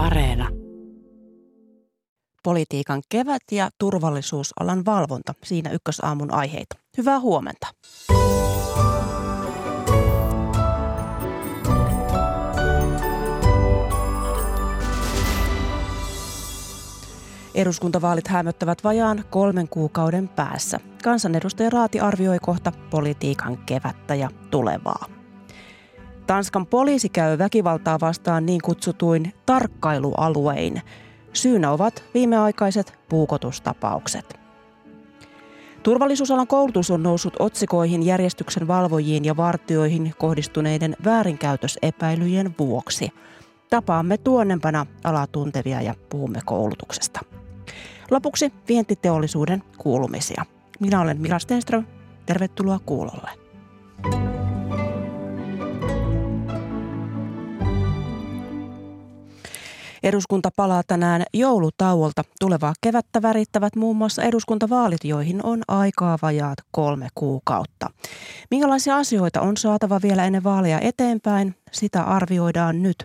Areena. Politiikan kevät ja turvallisuusalan valvonta. Siinä ykkösaamun aiheita. Hyvää huomenta. Eduskuntavaalit hämöttävät vajaan kolmen kuukauden päässä. Kansanedustaja Raati arvioi kohta politiikan kevättä ja tulevaa. Tanskan poliisi käy väkivaltaa vastaan niin kutsutuin tarkkailualuein. Syynä ovat viimeaikaiset puukotustapaukset. Turvallisuusalan koulutus on noussut otsikoihin järjestyksen valvojiin ja vartioihin kohdistuneiden väärinkäytösepäilyjen vuoksi. Tapaamme tuonnempana alaa tuntevia ja puhumme koulutuksesta. Lopuksi vientiteollisuuden kuulumisia. Minä olen Mila Stenström. Tervetuloa kuulolle. Eduskunta palaa tänään joulutauolta. Tulevaa kevättä värittävät muun muassa eduskuntavaalit, joihin on aikaa vajaat kolme kuukautta. Minkälaisia asioita on saatava vielä ennen vaaleja eteenpäin? Sitä arvioidaan nyt.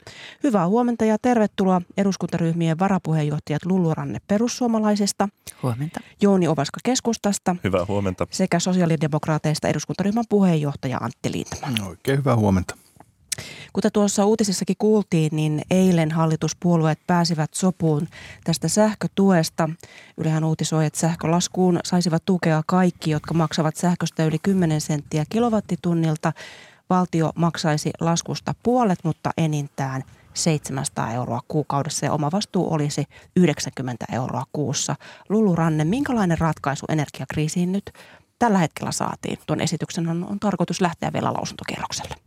Hyvää huomenta ja tervetuloa eduskuntaryhmien varapuheenjohtajat Lulluranne perussuomalaisesta. Huomenta. Jouni Ovaska keskustasta. Hyvää huomenta. Sekä sosiaalidemokraateista eduskuntaryhmän puheenjohtaja Antti Lindman. Oikein hyvää huomenta. Kuten tuossa uutisissakin kuultiin, niin eilen hallituspuolueet pääsivät sopuun tästä sähkötuesta. Ylehän uutisoi, että sähkölaskuun saisivat tukea kaikki, jotka maksavat sähköstä yli 10 senttiä kilowattitunnilta. Valtio maksaisi laskusta puolet, mutta enintään 700 euroa kuukaudessa ja oma vastuu olisi 90 euroa kuussa. Lulu Ranne, minkälainen ratkaisu energiakriisiin nyt tällä hetkellä saatiin? Tuon esityksen on, on tarkoitus lähteä vielä lausuntokierrokselle.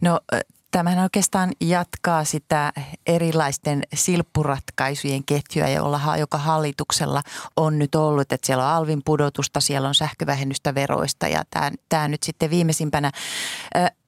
No uh, Tämähän oikeastaan jatkaa sitä erilaisten silppuratkaisujen ketjua, joka hallituksella on nyt ollut. Että siellä on alvin pudotusta, siellä on sähkövähennystä veroista ja tämä, tämä nyt sitten viimeisimpänä.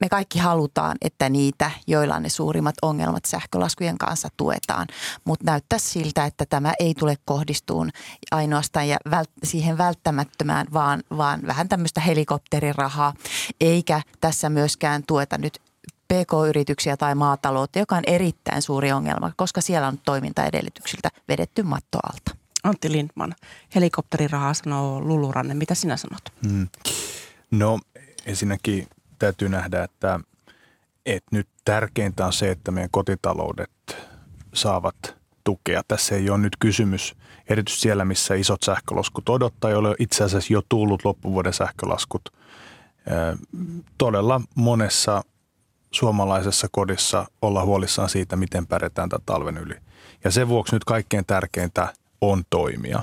Me kaikki halutaan, että niitä, joilla on ne suurimmat ongelmat sähkölaskujen kanssa tuetaan. Mutta näyttää siltä, että tämä ei tule kohdistuun ainoastaan ja siihen välttämättömään, vaan, vaan vähän tämmöistä helikopterirahaa. Eikä tässä myöskään tueta nyt PK-yrityksiä tai maataloutta, joka on erittäin suuri ongelma, koska siellä on toimintaedellytyksiltä vedetty matto alta. Antti Lindman, helikopterirahaa sanoo Luluranne. Mitä sinä sanot? Hmm. No ensinnäkin täytyy nähdä, että, että nyt tärkeintä on se, että meidän kotitaloudet saavat tukea. Tässä ei ole nyt kysymys, erityisesti siellä, missä isot sähkölaskut odottaa, joille itse asiassa jo tullut loppuvuoden sähkölaskut. Todella monessa suomalaisessa kodissa olla huolissaan siitä, miten pärjätään tämän talven yli. Ja sen vuoksi nyt kaikkein tärkeintä on toimia.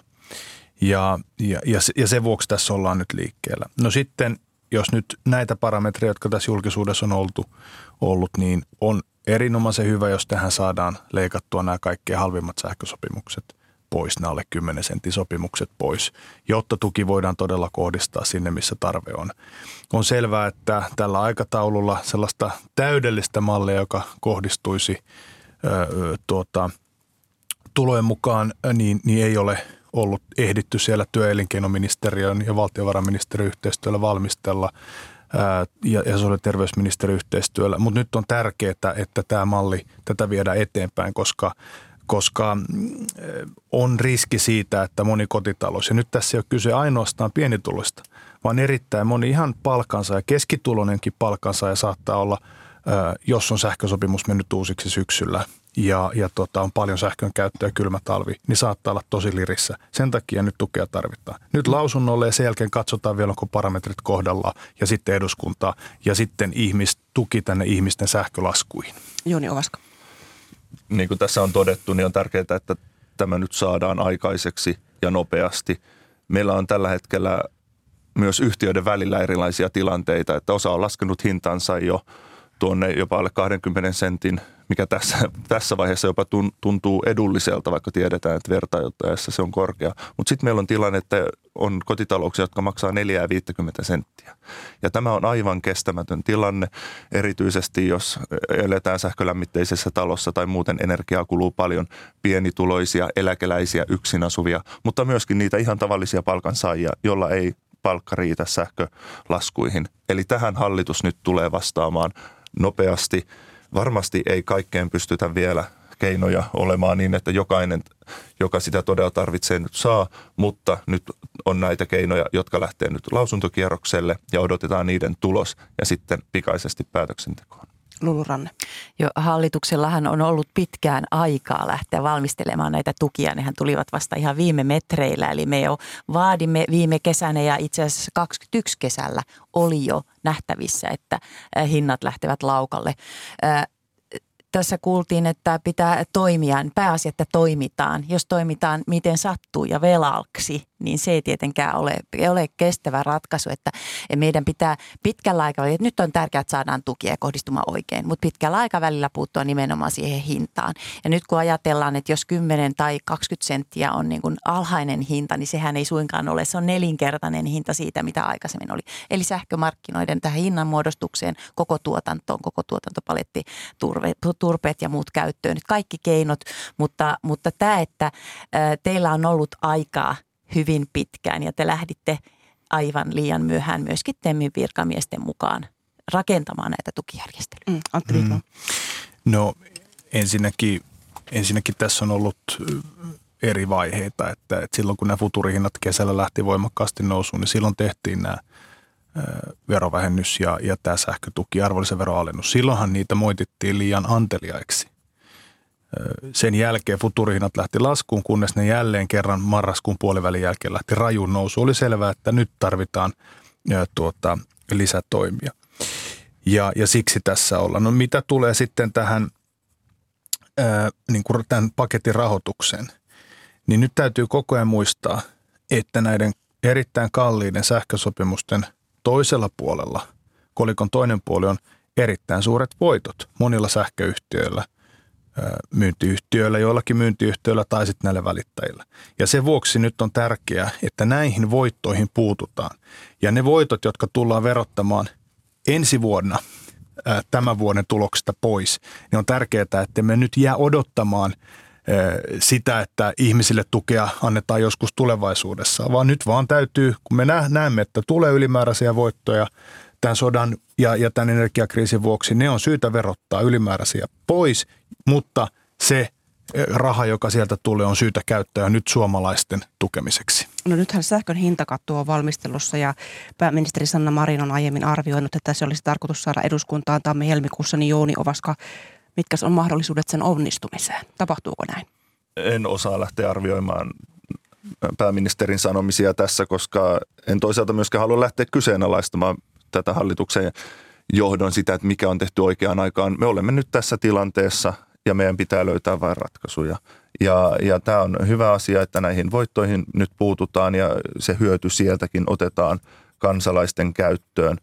Ja, ja, ja, ja sen vuoksi tässä ollaan nyt liikkeellä. No sitten, jos nyt näitä parametreja, jotka tässä julkisuudessa on oltu, ollut, niin on erinomaisen hyvä, jos tähän saadaan leikattua nämä kaikkein halvimmat sähkösopimukset – pois, nämä alle 10 sentin sopimukset pois, jotta tuki voidaan todella kohdistaa sinne, missä tarve on. On selvää, että tällä aikataululla sellaista täydellistä mallia, joka kohdistuisi ö, tuota, tulojen mukaan, niin, niin ei ole ollut ehditty siellä työelinkeinoministeriön ja valtiovarainministeriön yhteistyöllä valmistella ja, ja sosiaali- ja terveysministeriön yhteistyöllä. Mutta nyt on tärkeää, että tämä malli, tätä viedään eteenpäin, koska koska mm, on riski siitä, että moni kotitalous, ja nyt tässä ei ole kyse ainoastaan pienituloista, vaan erittäin moni ihan palkansa ja keskituloinenkin palkansa ja saattaa olla, jos on sähkösopimus mennyt uusiksi syksyllä ja, ja tota, on paljon sähkön käyttöä kylmä talvi, niin saattaa olla tosi lirissä. Sen takia nyt tukea tarvitaan. Nyt lausunnolle ja sen jälkeen katsotaan vielä, onko parametrit kohdalla ja sitten eduskuntaa ja sitten ihmis, tuki tänne ihmisten sähkölaskuihin. Joni Ovaska niin kuin tässä on todettu, niin on tärkeää, että tämä nyt saadaan aikaiseksi ja nopeasti. Meillä on tällä hetkellä myös yhtiöiden välillä erilaisia tilanteita, että osa on laskenut hintansa jo tuonne jopa alle 20 sentin mikä tässä, tässä vaiheessa jopa tuntuu edulliselta, vaikka tiedetään, että vertailuttaessa se on korkea. Mutta sitten meillä on tilanne, että on kotitalouksia, jotka maksaa 4 50 senttiä. Ja tämä on aivan kestämätön tilanne, erityisesti jos eletään sähkölämmitteisessä talossa tai muuten energiaa kuluu paljon pienituloisia, eläkeläisiä, yksin asuvia, mutta myöskin niitä ihan tavallisia palkansaajia, joilla ei palkka riitä sähkölaskuihin. Eli tähän hallitus nyt tulee vastaamaan nopeasti – Varmasti ei kaikkeen pystytä vielä keinoja olemaan niin, että jokainen, joka sitä todella tarvitsee, nyt saa, mutta nyt on näitä keinoja, jotka lähtee nyt lausuntokierrokselle ja odotetaan niiden tulos ja sitten pikaisesti päätöksentekoon. Lulu Ranne. Jo hallituksellahan on ollut pitkään aikaa lähteä valmistelemaan näitä tukia. Nehän tulivat vasta ihan viime metreillä. Eli me jo vaadimme viime kesänä ja itse asiassa 21 kesällä oli jo nähtävissä, että hinnat lähtevät laukalle tässä kuultiin, että pitää toimia, pääasia, että toimitaan. Jos toimitaan miten sattuu ja velalksi, niin se ei tietenkään ole, ole kestävä ratkaisu. Että meidän pitää pitkällä aikavälillä, nyt on tärkeää, että saadaan tukia kohdistumaan oikein, mutta pitkällä aikavälillä puuttua nimenomaan siihen hintaan. Ja nyt kun ajatellaan, että jos 10 tai 20 senttiä on niin kuin alhainen hinta, niin sehän ei suinkaan ole, se on nelinkertainen hinta siitä, mitä aikaisemmin oli. Eli sähkömarkkinoiden tähän hinnanmuodostukseen, koko tuotantoon, koko tuotantopaletti, turve, turpeet ja muut käyttöön, kaikki keinot, mutta, mutta tämä, että teillä on ollut aikaa hyvin pitkään ja te lähditte aivan liian myöhään myöskin Temmin virkamiesten mukaan rakentamaan näitä tukijärjestelyjä. Mm, Antti mm. No ensinnäkin, ensinnäkin tässä on ollut eri vaiheita, että, että silloin kun nämä futurihinnat kesällä lähti voimakkaasti nousuun, niin silloin tehtiin nämä verovähennys ja, ja tämä sähkötuki, arvonlisäveroalennus. Silloinhan niitä moitittiin liian anteliaiksi. Sen jälkeen futurihinnat lähti laskuun, kunnes ne jälleen kerran marraskuun puolivälin jälkeen lähti rajun nousu. Oli selvää, että nyt tarvitaan tuota, lisätoimia. Ja, ja siksi tässä ollaan. No mitä tulee sitten tähän ää, niin kuin tämän paketin rahoitukseen, niin nyt täytyy koko ajan muistaa, että näiden erittäin kalliiden sähkösopimusten toisella puolella, kolikon toinen puoli on erittäin suuret voitot monilla sähköyhtiöillä – myyntiyhtiöillä, joillakin myyntiyhtiöillä tai sitten näillä välittäjillä. Ja sen vuoksi nyt on tärkeää, että näihin voittoihin puututaan. Ja ne voitot, jotka tullaan verottamaan ensi vuonna tämän vuoden tuloksesta pois, niin on tärkeää, että me nyt jää odottamaan sitä, että ihmisille tukea annetaan joskus tulevaisuudessa, vaan nyt vaan täytyy, kun me näemme, että tulee ylimääräisiä voittoja tämän sodan ja, ja tämän energiakriisin vuoksi, ne on syytä verottaa ylimääräisiä pois mutta se eh, raha, joka sieltä tulee, on syytä käyttää nyt suomalaisten tukemiseksi. No nythän sähkön hintakatto on valmistelussa ja pääministeri Sanna Marin on aiemmin arvioinut, että se olisi tarkoitus saada eduskuntaan tammi-helmikuussa, niin Jouni Ovaska, mitkä on mahdollisuudet sen onnistumiseen? Tapahtuuko näin? En osaa lähteä arvioimaan pääministerin sanomisia tässä, koska en toisaalta myöskään halua lähteä kyseenalaistamaan tätä hallituksen johdon sitä, että mikä on tehty oikeaan aikaan. Me olemme nyt tässä tilanteessa ja meidän pitää löytää vain ratkaisuja. Ja, ja tämä on hyvä asia, että näihin voittoihin nyt puututaan ja se hyöty sieltäkin otetaan kansalaisten käyttöön.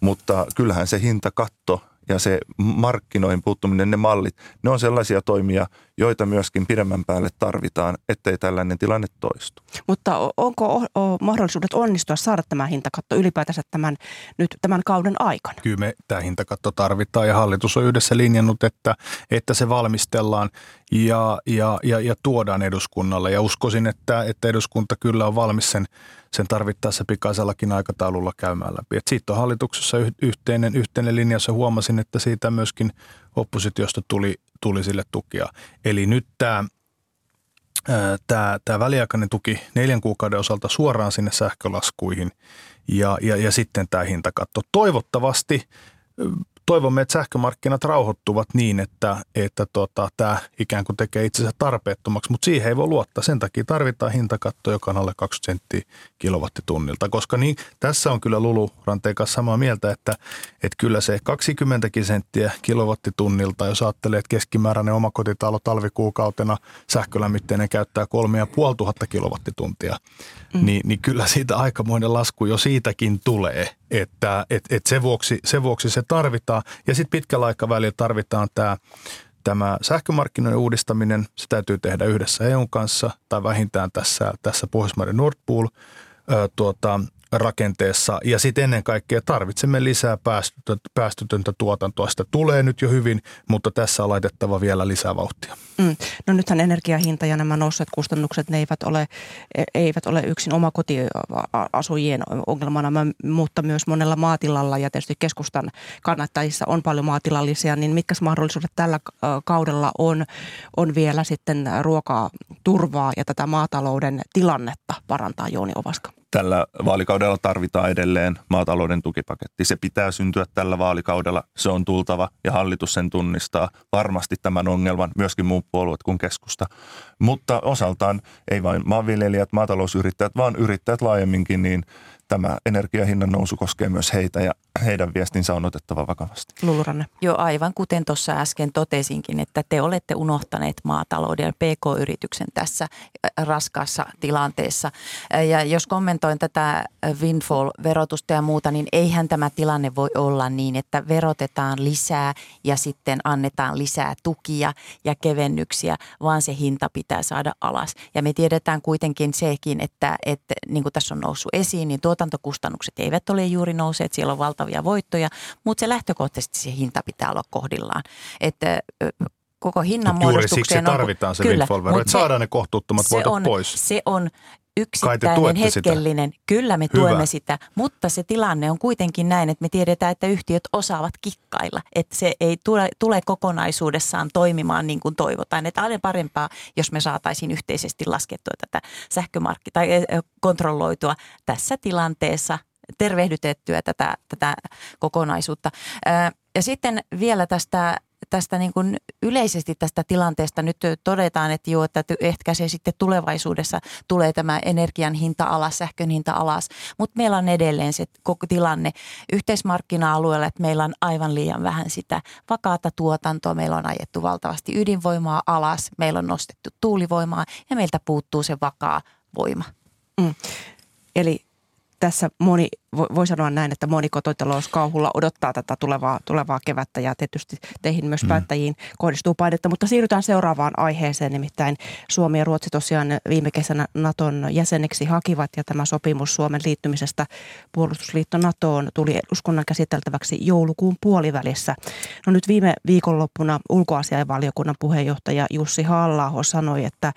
Mutta kyllähän se hintakatto ja se markkinoihin puuttuminen, ne mallit, ne on sellaisia toimia, joita myöskin pidemmän päälle tarvitaan, ettei tällainen tilanne toistu. Mutta onko mahdollisuudet onnistua saada tämä hintakatto ylipäätänsä tämän, nyt tämän kauden aikana? Kyllä me tämä hintakatto tarvitaan ja hallitus on yhdessä linjannut, että, että se valmistellaan ja, ja, ja, ja tuodaan eduskunnalle. Ja uskoisin, että, että eduskunta kyllä on valmis sen, sen tarvittaessa pikaisellakin aikataululla käymään läpi. Et siitä on hallituksessa yhteinen, yhteinen linja, jossa huomasin, että siitä myöskin oppositiosta tuli, tuli sille tukia. Eli nyt tämä tämä, tämä väliaikainen tuki neljän kuukauden osalta suoraan sinne sähkölaskuihin ja, ja, ja sitten tämä hintakatto. Toivottavasti toivomme, että sähkömarkkinat rauhoittuvat niin, että, että tota, tämä ikään kuin tekee itsensä tarpeettomaksi, mutta siihen ei voi luottaa. Sen takia tarvitaan hintakatto, joka on alle 20 senttiä kilowattitunnilta, koska niin, tässä on kyllä Lulu Ranteen kanssa samaa mieltä, että, että kyllä se 20 senttiä kilowattitunnilta, jos ajattelee, että keskimääräinen omakotitalo talvikuukautena sähkölämmitteinen käyttää 3500 kilowattituntia, mm. niin, niin kyllä siitä aikamoinen lasku jo siitäkin tulee, että et, et sen, vuoksi, sen vuoksi se tarvitaan. Ja sitten pitkällä aikavälillä tarvitaan tämä tämä sähkömarkkinoiden uudistaminen, se täytyy tehdä yhdessä EUn kanssa tai vähintään tässä, tässä Pohjoismaiden Nord Pool tuota, rakenteessa ja sitten ennen kaikkea tarvitsemme lisää päästötöntä tuotantoa. Sitä tulee nyt jo hyvin, mutta tässä on laitettava vielä lisää vauhtia. Mm. No nythän energiahinta ja nämä nousseet kustannukset, ne eivät ole, e, eivät ole yksin omakotiasujien ongelmana, mutta myös monella maatilalla ja tietysti keskustan kannattajissa on paljon maatilallisia, niin mitkä mahdollisuudet tällä kaudella on, on vielä sitten ruokaa turvaa ja tätä maatalouden tilannetta parantaa Jouni Ovaska? Tällä vaalikaudella tarvitaan edelleen maatalouden tukipaketti. Se pitää syntyä tällä vaalikaudella, se on tultava ja hallitus sen tunnistaa varmasti tämän ongelman, myöskin muut puolueet kuin keskusta. Mutta osaltaan ei vain maanviljelijät, maatalousyrittäjät, vaan yrittäjät laajemminkin, niin tämä energiahinnan nousu koskee myös heitä ja heidän viestinsä on otettava vakavasti. Luluranne. Joo, aivan kuten tuossa äsken totesinkin, että te olette unohtaneet maatalouden ja PK-yrityksen tässä raskaassa tilanteessa. Ja jos kommentoin tätä windfall-verotusta ja muuta, niin eihän tämä tilanne voi olla niin, että verotetaan lisää ja sitten annetaan lisää tukia ja kevennyksiä, vaan se hinta pitää saada alas. Ja me tiedetään kuitenkin sekin, että, että niin kuin tässä on noussut esiin, niin tuotantokustannukset eivät ole juuri nousseet, siellä on valtavia voittoja, mutta se lähtökohtaisesti se hinta pitää olla kohdillaan. Että koko hinnan Juuri siksi tarvitaan se kyllä, windfall että saadaan ne kohtuuttomat voitot on, pois. Se on yksittäinen, hetkellinen. Sitä. Kyllä me tuemme Hyvä. sitä, mutta se tilanne on kuitenkin näin, että me tiedetään, että yhtiöt osaavat kikkailla. Että se ei tule, tule kokonaisuudessaan toimimaan niin kuin toivotaan. Että aina parempaa, jos me saataisiin yhteisesti laskettua tätä sähkömarkki- tai kontrolloitua tässä tilanteessa tervehdytettyä tätä, tätä kokonaisuutta. Ja sitten vielä tästä tästä niin kuin yleisesti tästä tilanteesta nyt todetaan, että joo, että ehkä se sitten tulevaisuudessa tulee tämä energian hinta alas, sähkön hinta alas, mutta meillä on edelleen se koko tilanne yhteismarkkina-alueella, että meillä on aivan liian vähän sitä vakaata tuotantoa, meillä on ajettu valtavasti ydinvoimaa alas, meillä on nostettu tuulivoimaa ja meiltä puuttuu se vakaa voima. Mm. Eli tässä moni, voi sanoa näin, että moni kotitalouskauhulla odottaa tätä tulevaa, tulevaa kevättä ja tietysti teihin myös mm. päättäjiin kohdistuu painetta. Mutta siirrytään seuraavaan aiheeseen, nimittäin Suomi ja Ruotsi tosiaan viime kesänä Naton jäseneksi hakivat ja tämä sopimus Suomen liittymisestä puolustusliitto NATOon tuli eduskunnan käsiteltäväksi joulukuun puolivälissä. No nyt viime viikonloppuna ulkoasiainvaliokunnan puheenjohtaja Jussi halla sanoi, että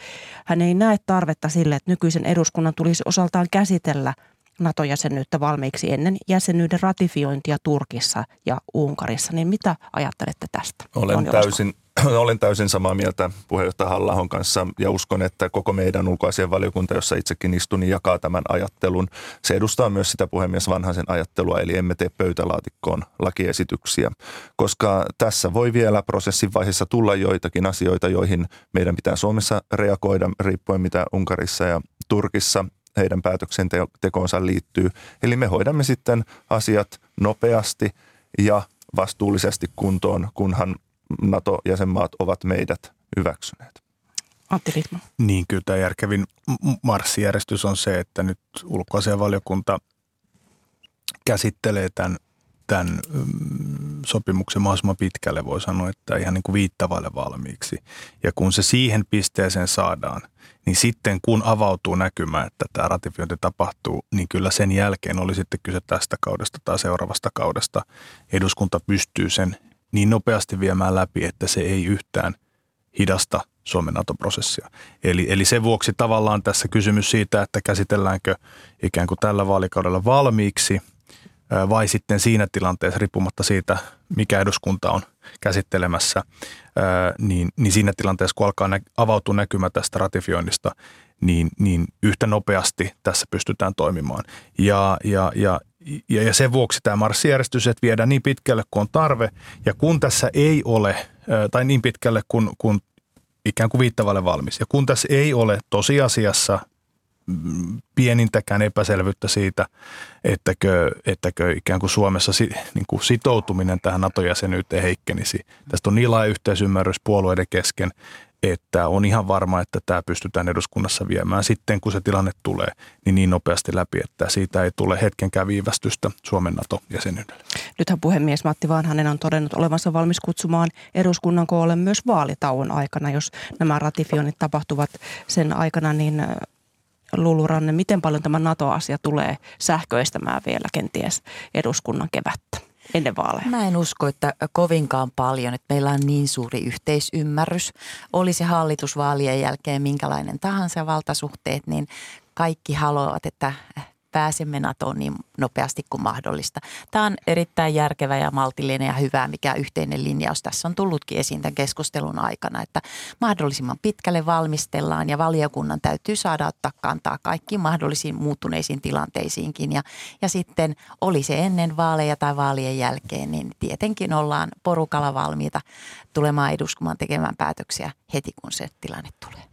hän ei näe tarvetta sille, että nykyisen eduskunnan tulisi osaltaan käsitellä – NATO-jäsenyyttä valmiiksi ennen jäsenyyden ratifiointia Turkissa ja Unkarissa. Niin mitä ajattelette tästä? Olen täysin, olen täysin samaa mieltä puheenjohtaja halla kanssa ja uskon, että koko meidän valiokunta, jossa itsekin istun, niin jakaa tämän ajattelun. Se edustaa myös sitä puhemies Vanhaisen ajattelua, eli emme tee pöytälaatikkoon lakiesityksiä, koska tässä voi vielä prosessin vaiheessa tulla joitakin asioita, joihin meidän pitää Suomessa reagoida riippuen mitä Unkarissa ja Turkissa heidän päätöksentekoonsa liittyy. Eli me hoidamme sitten asiat nopeasti ja vastuullisesti kuntoon, kunhan NATO-jäsenmaat ovat meidät hyväksyneet. Antti Ritma. Niin, kyllä tämä järkevin marssijärjestys on se, että nyt ulkoasianvaliokunta käsittelee tämän, tämän mm, sopimuksen mahdollisimman pitkälle, voi sanoa, että ihan niin kuin viittavalle valmiiksi. Ja kun se siihen pisteeseen saadaan, niin sitten kun avautuu näkymä, että tämä ratifiointi tapahtuu, niin kyllä sen jälkeen oli sitten kyse tästä kaudesta tai seuraavasta kaudesta. Eduskunta pystyy sen niin nopeasti viemään läpi, että se ei yhtään hidasta Suomen NATO-prosessia. Eli, eli sen vuoksi tavallaan tässä kysymys siitä, että käsitelläänkö ikään kuin tällä vaalikaudella valmiiksi vai sitten siinä tilanteessa, riippumatta siitä, mikä eduskunta on käsittelemässä, niin, niin siinä tilanteessa, kun alkaa avautua näkymä tästä ratifioinnista, niin, niin yhtä nopeasti tässä pystytään toimimaan. Ja, ja, ja, ja, ja sen vuoksi tämä marssijärjestys, että viedään niin pitkälle kuin on tarve, ja kun tässä ei ole, tai niin pitkälle kuin, kuin ikään kuin viittavalle valmis, ja kun tässä ei ole tosiasiassa pienintäkään epäselvyyttä siitä, ettäkö, ettäkö ikään kuin Suomessa si, niin kuin sitoutuminen tähän NATO-jäsenyyteen heikkenisi. Tästä on niin laaja yhteisymmärrys puolueiden kesken, että on ihan varma, että tämä pystytään eduskunnassa viemään sitten, kun se tilanne tulee, niin niin nopeasti läpi, että siitä ei tule hetkenkään viivästystä Suomen NATO-jäsenyydelle. Nythän puhemies Matti Vanhanen on todennut olevansa valmis kutsumaan eduskunnan koolle myös vaalitauon aikana, jos nämä ratifioinnit tapahtuvat sen aikana, niin Luluranne, miten paljon tämä NATO-asia tulee sähköistämään vielä kenties eduskunnan kevättä? ennen vaaleja? Mä en usko, että kovinkaan paljon, että meillä on niin suuri yhteisymmärrys. Oli se hallitusvaalien jälkeen minkälainen tahansa valtasuhteet, niin kaikki haluavat, että pääsemme NATOon niin nopeasti kuin mahdollista. Tämä on erittäin järkevä ja maltillinen ja hyvä, mikä yhteinen linjaus tässä on tullutkin esiin tämän keskustelun aikana, että mahdollisimman pitkälle valmistellaan ja valiokunnan täytyy saada ottaa kantaa kaikkiin mahdollisiin muuttuneisiin tilanteisiinkin. Ja, ja sitten oli se ennen vaaleja tai vaalien jälkeen, niin tietenkin ollaan porukalla valmiita tulemaan eduskunnan tekemään päätöksiä heti, kun se tilanne tulee.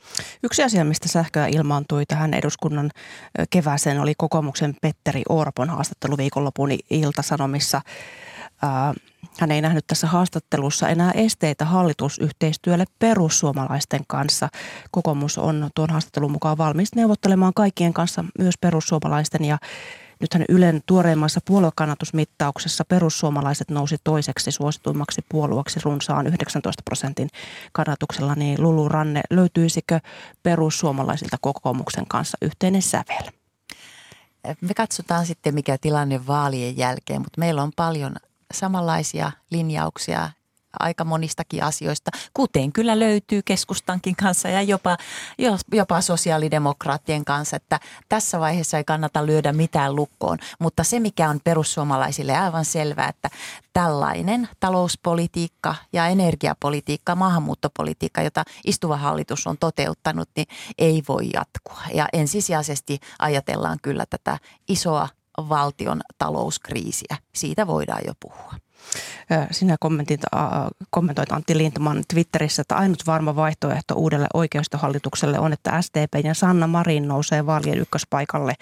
Yksi asia, mistä sähköä ilmaantui tähän eduskunnan kevääseen, oli kokoomuksen Petteri Orpon haastattelu viikonlopun iltasanomissa. Hän ei nähnyt tässä haastattelussa enää esteitä hallitusyhteistyölle perussuomalaisten kanssa. Kokoomus on tuon haastattelun mukaan valmis neuvottelemaan kaikkien kanssa, myös perussuomalaisten ja Nythän Ylen tuoreimmassa puoluekannatusmittauksessa perussuomalaiset nousi toiseksi suosituimmaksi puolueeksi runsaan 19 prosentin kannatuksella. Niin Lulu Ranne, löytyisikö perussuomalaisilta kokoomuksen kanssa yhteinen sävel? Me katsotaan sitten, mikä tilanne vaalien jälkeen, mutta meillä on paljon samanlaisia linjauksia aika monistakin asioista, kuten kyllä löytyy keskustankin kanssa ja jopa, jopa sosiaalidemokraattien kanssa, että tässä vaiheessa ei kannata lyödä mitään lukkoon. Mutta se, mikä on perussuomalaisille aivan selvää, että tällainen talouspolitiikka ja energiapolitiikka, maahanmuuttopolitiikka, jota istuva hallitus on toteuttanut, niin ei voi jatkua. Ja ensisijaisesti ajatellaan kyllä tätä isoa valtion talouskriisiä. Siitä voidaan jo puhua. Sinä kommentit, kommentoit Antti Lindman Twitterissä, että ainut varma vaihtoehto uudelle oikeistohallitukselle on, että SDP ja Sanna Marin nousee vaalien ykköspaikalle.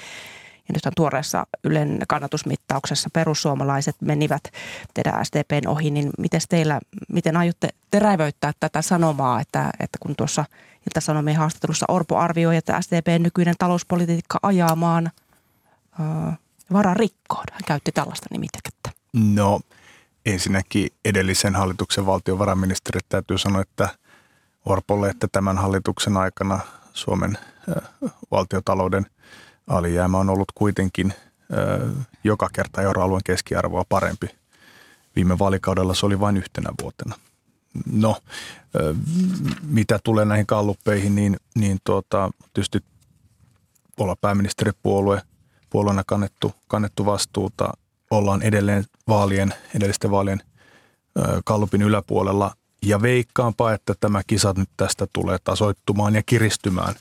Ja nyt on tuoreessa Ylen kannatusmittauksessa perussuomalaiset menivät teidän SDPn ohi, niin miten teillä, miten aiotte terävöittää tätä sanomaa, että, että kun tuossa Ilta-Sanomien haastattelussa Orpo arvioi, että SDPn nykyinen talouspolitiikka ajamaan ää, varan rikkoon. Hän käytti tällaista nimitekettä. No ensinnäkin edellisen hallituksen valtiovarainministeri täytyy sanoa, että Orpolle, että tämän hallituksen aikana Suomen valtiotalouden alijäämä on ollut kuitenkin joka kerta euroalueen keskiarvoa parempi. Viime vaalikaudella se oli vain yhtenä vuotena. No, mitä tulee näihin kalluppeihin, niin, niin tuota, tietysti olla pääministeripuolue, puolueena kannettu, kannettu vastuuta ollaan edelleen vaalien, edellisten vaalien kallupin yläpuolella. Ja veikkaanpa, että tämä kisat nyt tästä tulee tasoittumaan ja kiristymään,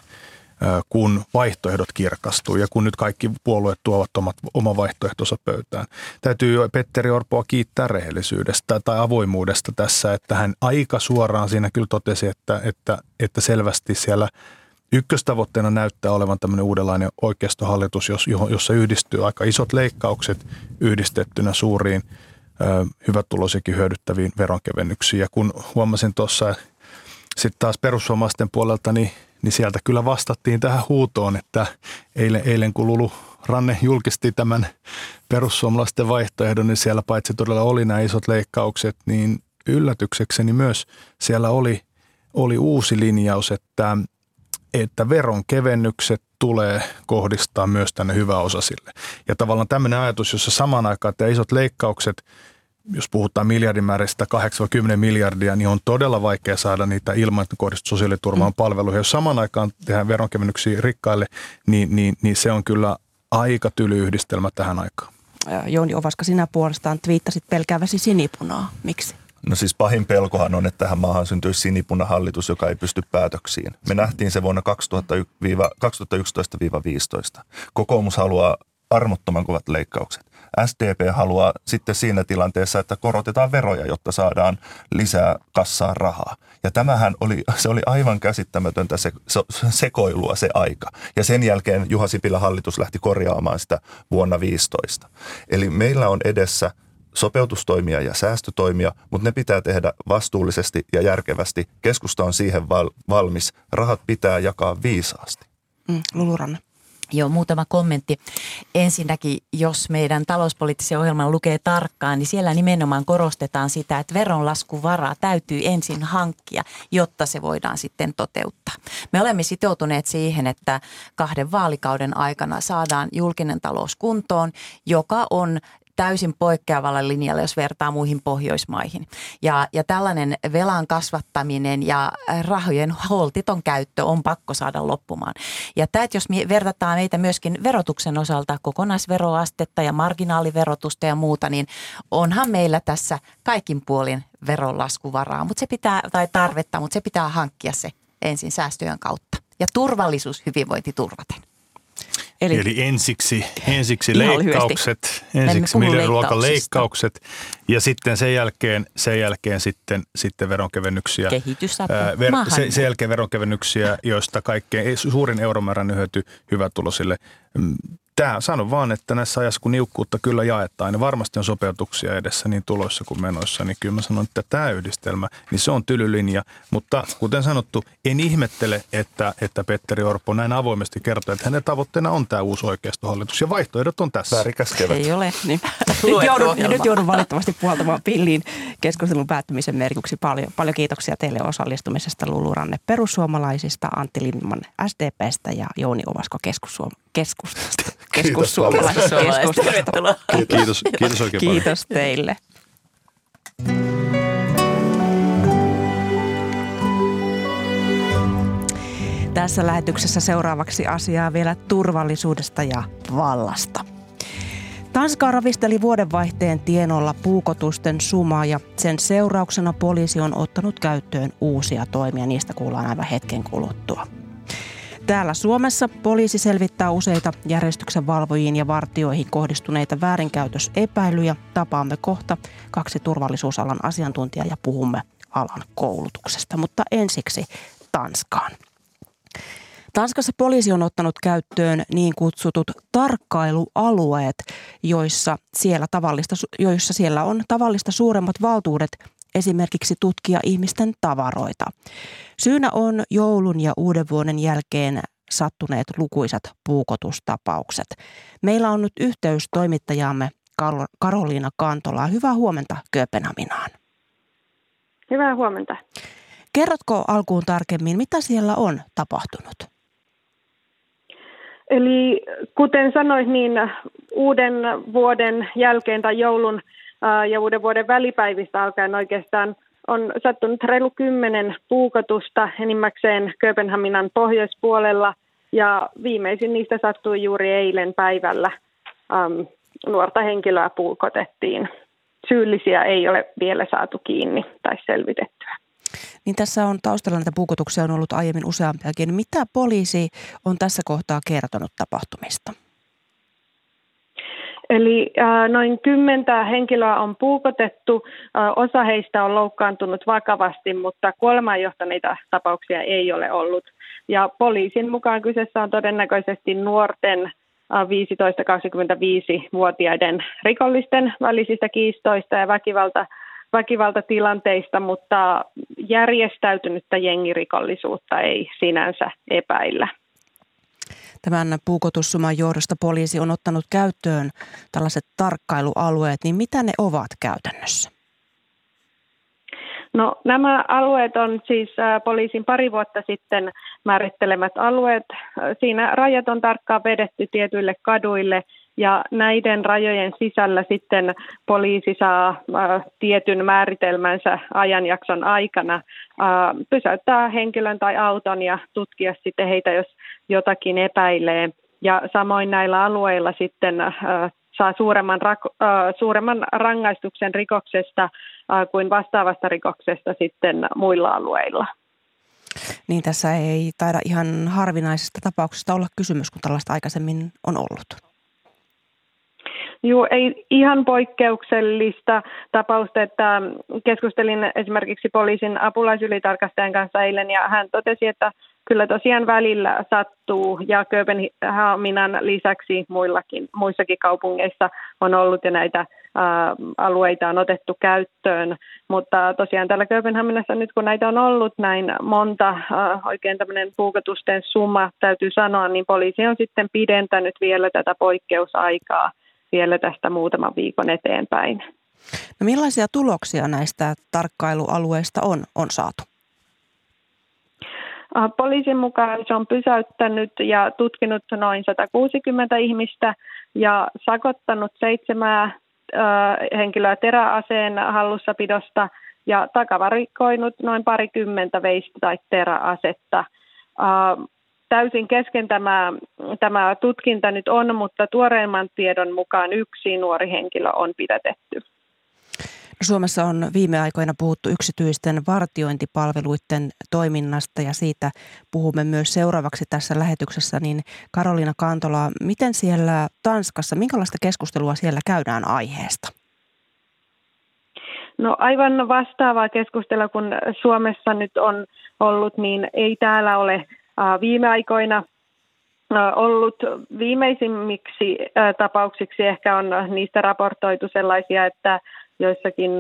kun vaihtoehdot kirkastuu ja kun nyt kaikki puolueet tuovat omat, oma vaihtoehtonsa pöytään. Täytyy Petteri Orpoa kiittää rehellisyydestä tai avoimuudesta tässä, että hän aika suoraan siinä kyllä totesi, että, että, että selvästi siellä – ykköstavoitteena näyttää olevan tämmöinen uudenlainen oikeistohallitus, jossa yhdistyy aika isot leikkaukset yhdistettynä suuriin hyvätuloisiakin hyödyttäviin veronkevennyksiin. Ja kun huomasin tuossa sitten taas perussuomalaisten puolelta, niin, niin sieltä kyllä vastattiin tähän huutoon, että eilen, eilen kun Lulu Ranne julkisti tämän perussuomalaisten vaihtoehdon, niin siellä paitsi todella oli nämä isot leikkaukset, niin yllätyksekseni myös siellä oli, oli uusi linjaus, että että veronkevennykset tulee kohdistaa myös tänne hyväosaisille. Ja tavallaan tämmöinen ajatus, jossa samaan aikaan että isot leikkaukset, jos puhutaan miljardimääristä 8-10 miljardia, niin on todella vaikea saada niitä ilman, että kohdistuu sosiaaliturvaan mm. palveluihin. Jos samaan aikaan tehdään veronkevennyksiä rikkaille, niin, niin, niin se on kyllä aika tyly yhdistelmä tähän aikaan. Jouni Ovaska, sinä puolestaan twiittasit pelkääväsi sinipunaa. Miksi? No siis pahin pelkohan on, että tähän maahan syntyisi sinipunahallitus, joka ei pysty päätöksiin. Me nähtiin se vuonna 2011-2015. Kokoomus haluaa armottoman kovat leikkaukset. SDP haluaa sitten siinä tilanteessa, että korotetaan veroja, jotta saadaan lisää kassaan rahaa. Ja tämähän oli, se oli aivan käsittämätöntä se, se, sekoilua se aika. Ja sen jälkeen Juha Sipilä hallitus lähti korjaamaan sitä vuonna 15. Eli meillä on edessä – sopeutustoimia ja säästötoimia, mutta ne pitää tehdä vastuullisesti ja järkevästi. Keskusta on siihen val- valmis. Rahat pitää jakaa viisaasti. Mm, Luluranne. Joo, muutama kommentti. Ensinnäkin, jos meidän talouspoliittisen ohjelman lukee tarkkaan, niin siellä nimenomaan korostetaan sitä, että veronlaskuvaraa täytyy ensin hankkia, jotta se voidaan sitten toteuttaa. Me olemme sitoutuneet siihen, että kahden vaalikauden aikana saadaan julkinen talous kuntoon, joka on täysin poikkeavalla linjalla, jos vertaa muihin Pohjoismaihin. Ja, ja tällainen velan kasvattaminen ja rahojen holtiton käyttö on pakko saada loppumaan. Ja tämä, jos me vertataan meitä myöskin verotuksen osalta, kokonaisveroastetta ja marginaaliverotusta ja muuta, niin onhan meillä tässä kaikin puolin veronlaskuvaraa, mutta se pitää, tai tarvetta, mutta se pitää hankkia se ensin säästöjen kautta. Ja turvallisuus hyvinvointi turvaten. Eli, Eli ensiksi, ensiksi leikkaukset, ensiksi miljardiluokan leikkaukset ja sitten sen jälkeen, sen jälkeen sitten, sitten veronkevennyksiä. Kehitysapu, ver, se, sen jälkeen veronkevennyksiä, joista kaikkein suurin euromäärän hyöty hyvätulosille mm, Tämä sanon vaan, että näissä ajassa kun niukkuutta kyllä jaetaan, niin varmasti on sopeutuksia edessä niin tuloissa kuin menoissa, niin kyllä mä sanon, että tämä yhdistelmä, niin se on tylylinja. Mutta kuten sanottu, en ihmettele, että, että Petteri Orpo näin avoimesti kertoo, että hänen tavoitteena on tämä uusi oikeistohallitus ja vaihtoehdot on tässä. Värikäs kevät. Ei ole. Niin. nyt, joudun, nyt joudun valitettavasti puhaltamaan pilliin keskustelun päättymisen merkiksi. Paljon, paljon kiitoksia teille osallistumisesta Lulu Ranne perussuomalaisista, Antti Lindman SDPstä ja Jouni Ovasko keskustasta. keskussuomalaisesta. Kiitos, kiitos oikein paljon. Kiitos teille. Tässä lähetyksessä seuraavaksi asiaa vielä turvallisuudesta ja vallasta. Tanska ravisteli vuodenvaihteen tienolla puukotusten suma ja sen seurauksena poliisi on ottanut käyttöön uusia toimia. Niistä kuullaan aivan hetken kuluttua. Täällä Suomessa poliisi selvittää useita järjestyksen valvojiin ja vartioihin kohdistuneita väärinkäytösepäilyjä. Tapaamme kohta kaksi turvallisuusalan asiantuntijaa ja puhumme alan koulutuksesta. Mutta ensiksi Tanskaan. Tanskassa poliisi on ottanut käyttöön niin kutsutut tarkkailualueet, joissa siellä, tavallista, joissa siellä on tavallista suuremmat valtuudet esimerkiksi tutkia ihmisten tavaroita. Syynä on joulun ja uuden vuoden jälkeen sattuneet lukuisat puukotustapaukset. Meillä on nyt yhteys toimittajamme Karoliina Kantola. Hyvää huomenta Kööpenhaminaan. Hyvää huomenta. Kerrotko alkuun tarkemmin, mitä siellä on tapahtunut? Eli kuten sanoit, niin uuden vuoden jälkeen tai joulun ja uuden vuoden välipäivistä alkaen oikeastaan on sattunut reilu kymmenen puukotusta enimmäkseen Kööpenhaminan pohjoispuolella ja viimeisin niistä sattui juuri eilen päivällä. Um, nuorta henkilöä puukotettiin. Syyllisiä ei ole vielä saatu kiinni tai selvitettyä. Niin tässä on taustalla näitä puukotuksia on ollut aiemmin useampiakin. Mitä poliisi on tässä kohtaa kertonut tapahtumista? Eli äh, noin kymmentä henkilöä on puukotettu. Äh, osa heistä on loukkaantunut vakavasti, mutta kuolemaan johtaneita tapauksia ei ole ollut. Ja poliisin mukaan kyseessä on todennäköisesti nuorten 15-25-vuotiaiden rikollisten välisistä kiistoista ja väkivalta, väkivaltatilanteista, mutta järjestäytynyttä jengirikollisuutta ei sinänsä epäillä. Tämän puukotussuman johdosta poliisi on ottanut käyttöön tällaiset tarkkailualueet, niin mitä ne ovat käytännössä? No, nämä alueet on siis poliisin pari vuotta sitten määrittelemät alueet. Siinä rajat on tarkkaan vedetty tietyille kaduille ja näiden rajojen sisällä sitten poliisi saa tietyn määritelmänsä ajanjakson aikana pysäyttää henkilön tai auton ja tutkia sitten heitä, jos jotakin epäilee. Ja samoin näillä alueilla sitten saa suuremman, suuremman rangaistuksen rikoksesta kuin vastaavasta rikoksesta sitten muilla alueilla. Niin tässä ei taida ihan harvinaisesta tapauksesta olla kysymys, kun tällaista aikaisemmin on ollut. Joo, ei ihan poikkeuksellista tapausta, että keskustelin esimerkiksi poliisin apulaisylitarkastajan kanssa eilen ja hän totesi, että kyllä tosiaan välillä sattuu ja Kööpenhaminan lisäksi muillakin, muissakin kaupungeissa on ollut jo näitä alueita on otettu käyttöön, mutta tosiaan täällä Kööpenhaminassa nyt kun näitä on ollut näin monta, oikein tämmöinen puukotusten summa täytyy sanoa, niin poliisi on sitten pidentänyt vielä tätä poikkeusaikaa vielä tästä muutaman viikon eteenpäin. No millaisia tuloksia näistä tarkkailualueista on, on saatu? Poliisin mukaan se on pysäyttänyt ja tutkinut noin 160 ihmistä ja sakottanut seitsemää henkilöä teräaseen hallussapidosta ja takavarikoinut noin parikymmentä veistä tai teräasetta. Täysin kesken tämä, tämä tutkinta nyt on, mutta tuoreimman tiedon mukaan yksi nuori henkilö on pidätetty. Suomessa on viime aikoina puhuttu yksityisten vartiointipalveluiden toiminnasta ja siitä puhumme myös seuraavaksi tässä lähetyksessä. Niin Karolina Kantola, miten siellä Tanskassa, minkälaista keskustelua siellä käydään aiheesta? No aivan vastaavaa keskustelua kuin Suomessa nyt on ollut, niin ei täällä ole viime aikoina ollut viimeisimmiksi tapauksiksi ehkä on niistä raportoitu sellaisia, että joissakin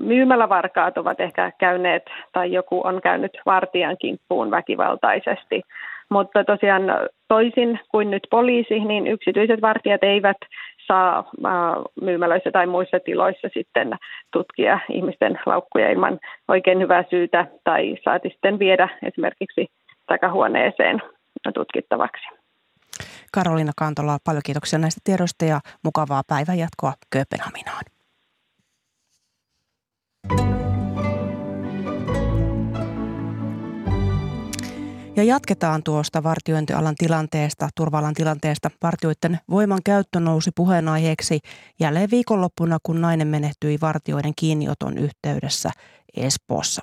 myymälävarkaat ovat ehkä käyneet tai joku on käynyt vartijan kimppuun väkivaltaisesti. Mutta tosiaan toisin kuin nyt poliisi, niin yksityiset vartijat eivät saa myymälöissä tai muissa tiloissa sitten tutkia ihmisten laukkuja ilman oikein hyvää syytä tai saati sitten viedä esimerkiksi takahuoneeseen tutkittavaksi. Karolina Kantola, paljon kiitoksia näistä tiedoista ja mukavaa päivänjatkoa Kööpenhaminaan. Ja jatketaan tuosta vartiointialan tilanteesta, turvallan tilanteesta. Vartioiden voiman käyttö nousi puheenaiheeksi jälleen viikonloppuna, kun nainen menehtyi vartioiden kiinnioton yhteydessä Espoossa.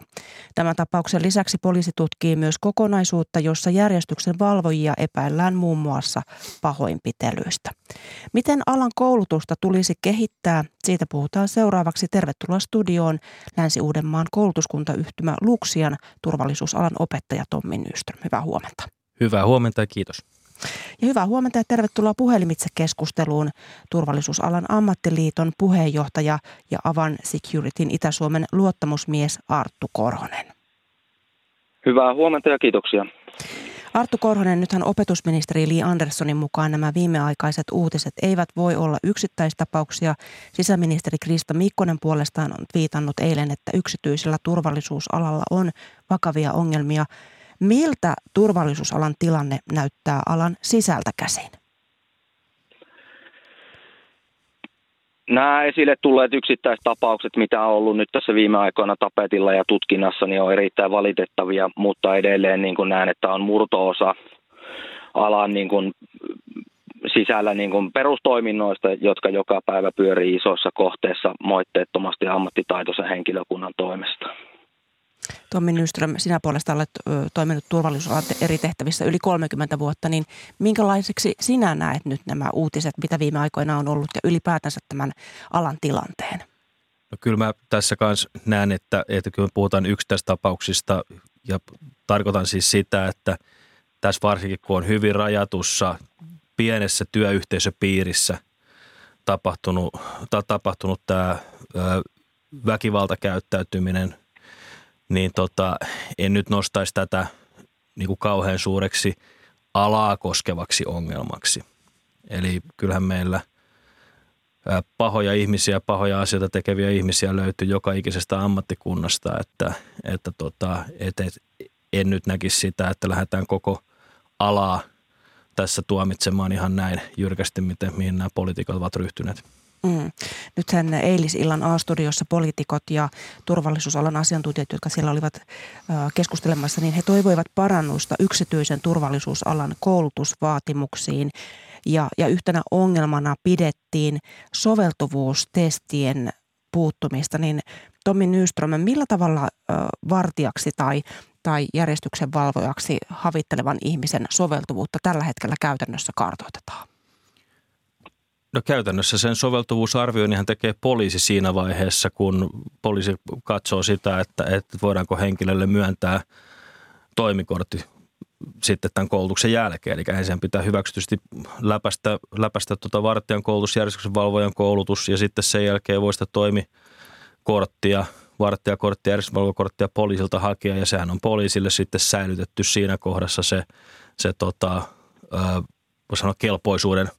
Tämän tapauksen lisäksi poliisi tutkii myös kokonaisuutta, jossa järjestyksen valvojia epäillään muun muassa pahoinpitelyistä. Miten alan koulutusta tulisi kehittää? Siitä puhutaan seuraavaksi. Tervetuloa studioon Länsi-Uudenmaan koulutuskuntayhtymä Luksian turvallisuusalan opettaja Tommi Nyström. Hyvää huomenta. Hyvää huomenta ja kiitos. Ja hyvää huomenta ja tervetuloa puhelimitse keskusteluun turvallisuusalan ammattiliiton puheenjohtaja ja Avan Securityn Itä-Suomen luottamusmies Arttu Korhonen. Hyvää huomenta ja kiitoksia. Arttu Korhonen, nythän opetusministeri Li Anderssonin mukaan nämä viimeaikaiset uutiset eivät voi olla yksittäistapauksia. Sisäministeri Krista Mikkonen puolestaan on viitannut eilen, että yksityisellä turvallisuusalalla on vakavia ongelmia. Miltä turvallisuusalan tilanne näyttää alan sisältä käsin? Nämä esille tulleet yksittäistapaukset, mitä on ollut nyt tässä viime aikoina tapetilla ja tutkinnassa, niin on erittäin valitettavia, mutta edelleen niin kuin näen, että on murtoosa alan niin kuin sisällä niin kuin perustoiminnoista, jotka joka päivä pyörii isossa kohteessa moitteettomasti ammattitaitoisen henkilökunnan toimesta. Tommi Nyström, sinä puolesta olet toiminut turvallisuusalan eri tehtävissä yli 30 vuotta, niin minkälaiseksi sinä näet nyt nämä uutiset, mitä viime aikoina on ollut ja ylipäätänsä tämän alan tilanteen? No kyllä mä tässä kanssa näen, että, että kyllä puhutaan yksittäistapauksista ja tarkoitan siis sitä, että tässä varsinkin kun on hyvin rajatussa pienessä työyhteisöpiirissä tapahtunut, tapahtunut tämä väkivaltakäyttäytyminen – niin tota, en nyt nostaisi tätä niin kuin kauhean suureksi alaa koskevaksi ongelmaksi. Eli kyllähän meillä pahoja ihmisiä, pahoja asioita tekeviä ihmisiä löytyy joka ikisestä ammattikunnasta, että, että tota, et, et, en nyt näkisi sitä, että lähdetään koko alaa tässä tuomitsemaan ihan näin jyrkästi, miten, mihin nämä poliitikot ovat ryhtyneet. Mm. Nythän eilisillan A-studiossa poliitikot ja turvallisuusalan asiantuntijat, jotka siellä olivat keskustelemassa, niin he toivoivat parannusta yksityisen turvallisuusalan koulutusvaatimuksiin. Ja, ja yhtenä ongelmana pidettiin soveltuvuustestien puuttumista, niin Tommi Nyström, millä tavalla vartijaksi tai, tai järjestyksen valvojaksi havittelevan ihmisen soveltuvuutta tällä hetkellä käytännössä kartoitetaan? No käytännössä sen soveltuvuusarvioinnihan tekee poliisi siinä vaiheessa, kun poliisi katsoo sitä, että, että voidaanko henkilölle myöntää toimikortti sitten tämän koulutuksen jälkeen. Eli ensin pitää hyväksytysti läpäistä, läpäistä tuota vartijan koulutus, järjestyksen valvojan koulutus ja sitten sen jälkeen voi sitä toimikorttia, vartijakorttia, järjestyksenvalvojakorttia poliisilta hakea ja sehän on poliisille sitten säilytetty siinä kohdassa se, se tota, voi sanoa kelpoisuuden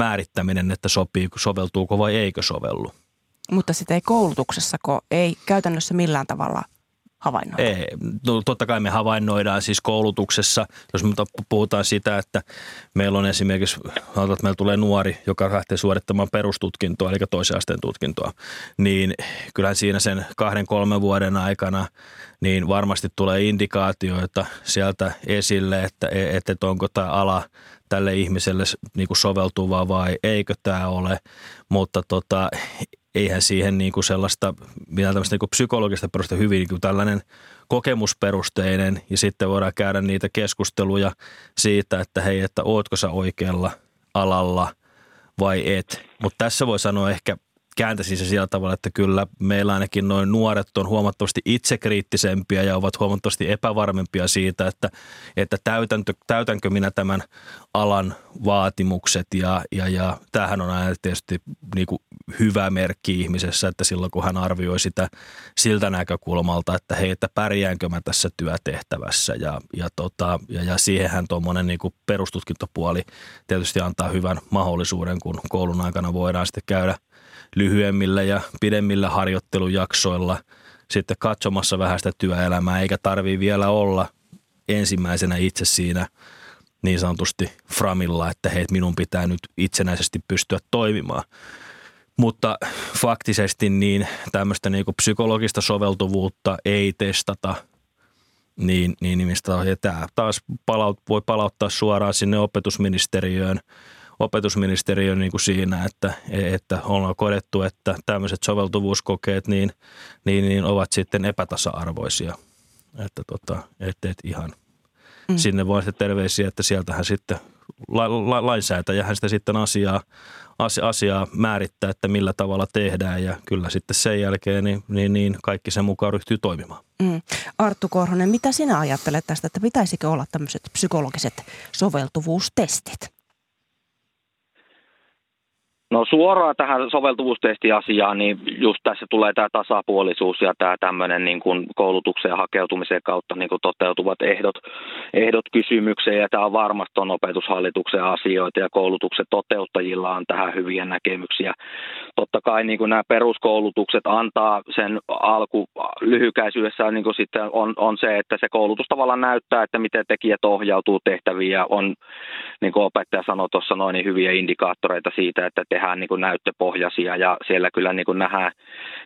määrittäminen, että sopii, soveltuuko vai eikö sovellu. Mutta sitä ei koulutuksessako, ei käytännössä millään tavalla – havainnoida? Ei, no, totta kai me havainnoidaan siis koulutuksessa, jos me puhutaan sitä, että meillä on esimerkiksi, että meillä tulee nuori, joka lähtee suorittamaan perustutkintoa, eli toisen asteen tutkintoa, niin kyllähän siinä sen kahden, kolmen vuoden aikana niin varmasti tulee indikaatioita sieltä esille, että, että, että onko tämä ala tälle ihmiselle niin kuin soveltuvaa vai eikö tämä ole, mutta tota, eihän siihen niin kuin sellaista, mitään tämmöistä niin kuin psykologista perusta hyvin niin kuin tällainen kokemusperusteinen ja sitten voidaan käydä niitä keskusteluja siitä, että hei, että ootko sä oikealla alalla vai et. Mutta tässä voi sanoa ehkä kääntäisin se sillä tavalla, että kyllä meillä ainakin noin nuoret on huomattavasti itsekriittisempiä ja ovat huomattavasti epävarmempia siitä, että, että täytäntö, täytänkö minä tämän alan vaatimukset. Ja, ja, ja tämähän on aina tietysti niin kuin hyvä merkki ihmisessä, että silloin kun hän arvioi sitä siltä näkökulmalta, että hei, että pärjäänkö mä tässä työtehtävässä. Ja, ja, tota, ja, ja siihenhän tuommoinen niin kuin perustutkintopuoli tietysti antaa hyvän mahdollisuuden, kun koulun aikana voidaan sitten käydä – lyhyemmillä ja pidemmillä harjoittelujaksoilla sitten katsomassa vähän sitä työelämää, eikä tarvii vielä olla ensimmäisenä itse siinä niin sanotusti framilla, että hei, minun pitää nyt itsenäisesti pystyä toimimaan. Mutta faktisesti niin tämmöistä niin kuin psykologista soveltuvuutta ei testata niin, niin mistä, ja tämä taas palaut, voi palauttaa suoraan sinne opetusministeriöön opetusministeriö niin kuin siinä, että, että ollaan kodettu, että tämmöiset soveltuvuuskokeet niin, niin, niin ovat sitten epätasa-arvoisia. Että tota, et, et ihan mm. sinne voi sitten terveisiä, että sieltähän sitten la, la, lainsäätäjähän sitä sitten asiaa, asiaa määrittää, että millä tavalla tehdään ja kyllä sitten sen jälkeen niin, niin, niin kaikki sen mukaan ryhtyy toimimaan. Mm. Arttu Korhonen, mitä sinä ajattelet tästä, että pitäisikö olla tämmöiset psykologiset soveltuvuustestit? No suoraan tähän soveltuvuustestiasiaan, niin just tässä tulee tämä tasapuolisuus ja tämä tämmöinen niin kuin koulutukseen hakeutumisen kautta niin kuin toteutuvat ehdot, ehdot kysymykseen. Ja tämä on varmasti on opetushallituksen asioita ja koulutuksen toteuttajilla on tähän hyviä näkemyksiä. Totta kai niin kuin nämä peruskoulutukset antaa sen alku lyhykäisyydessään niin kuin sitten on, on se, että se koulutus tavallaan näyttää, että miten tekijät ohjautuu tehtäviin ja on, niin kuin opettaja sanoi tuossa noin, niin hyviä indikaattoreita siitä, että tehdään niin kuin näyttöpohjaisia ja siellä kyllä niin kuin nähdään,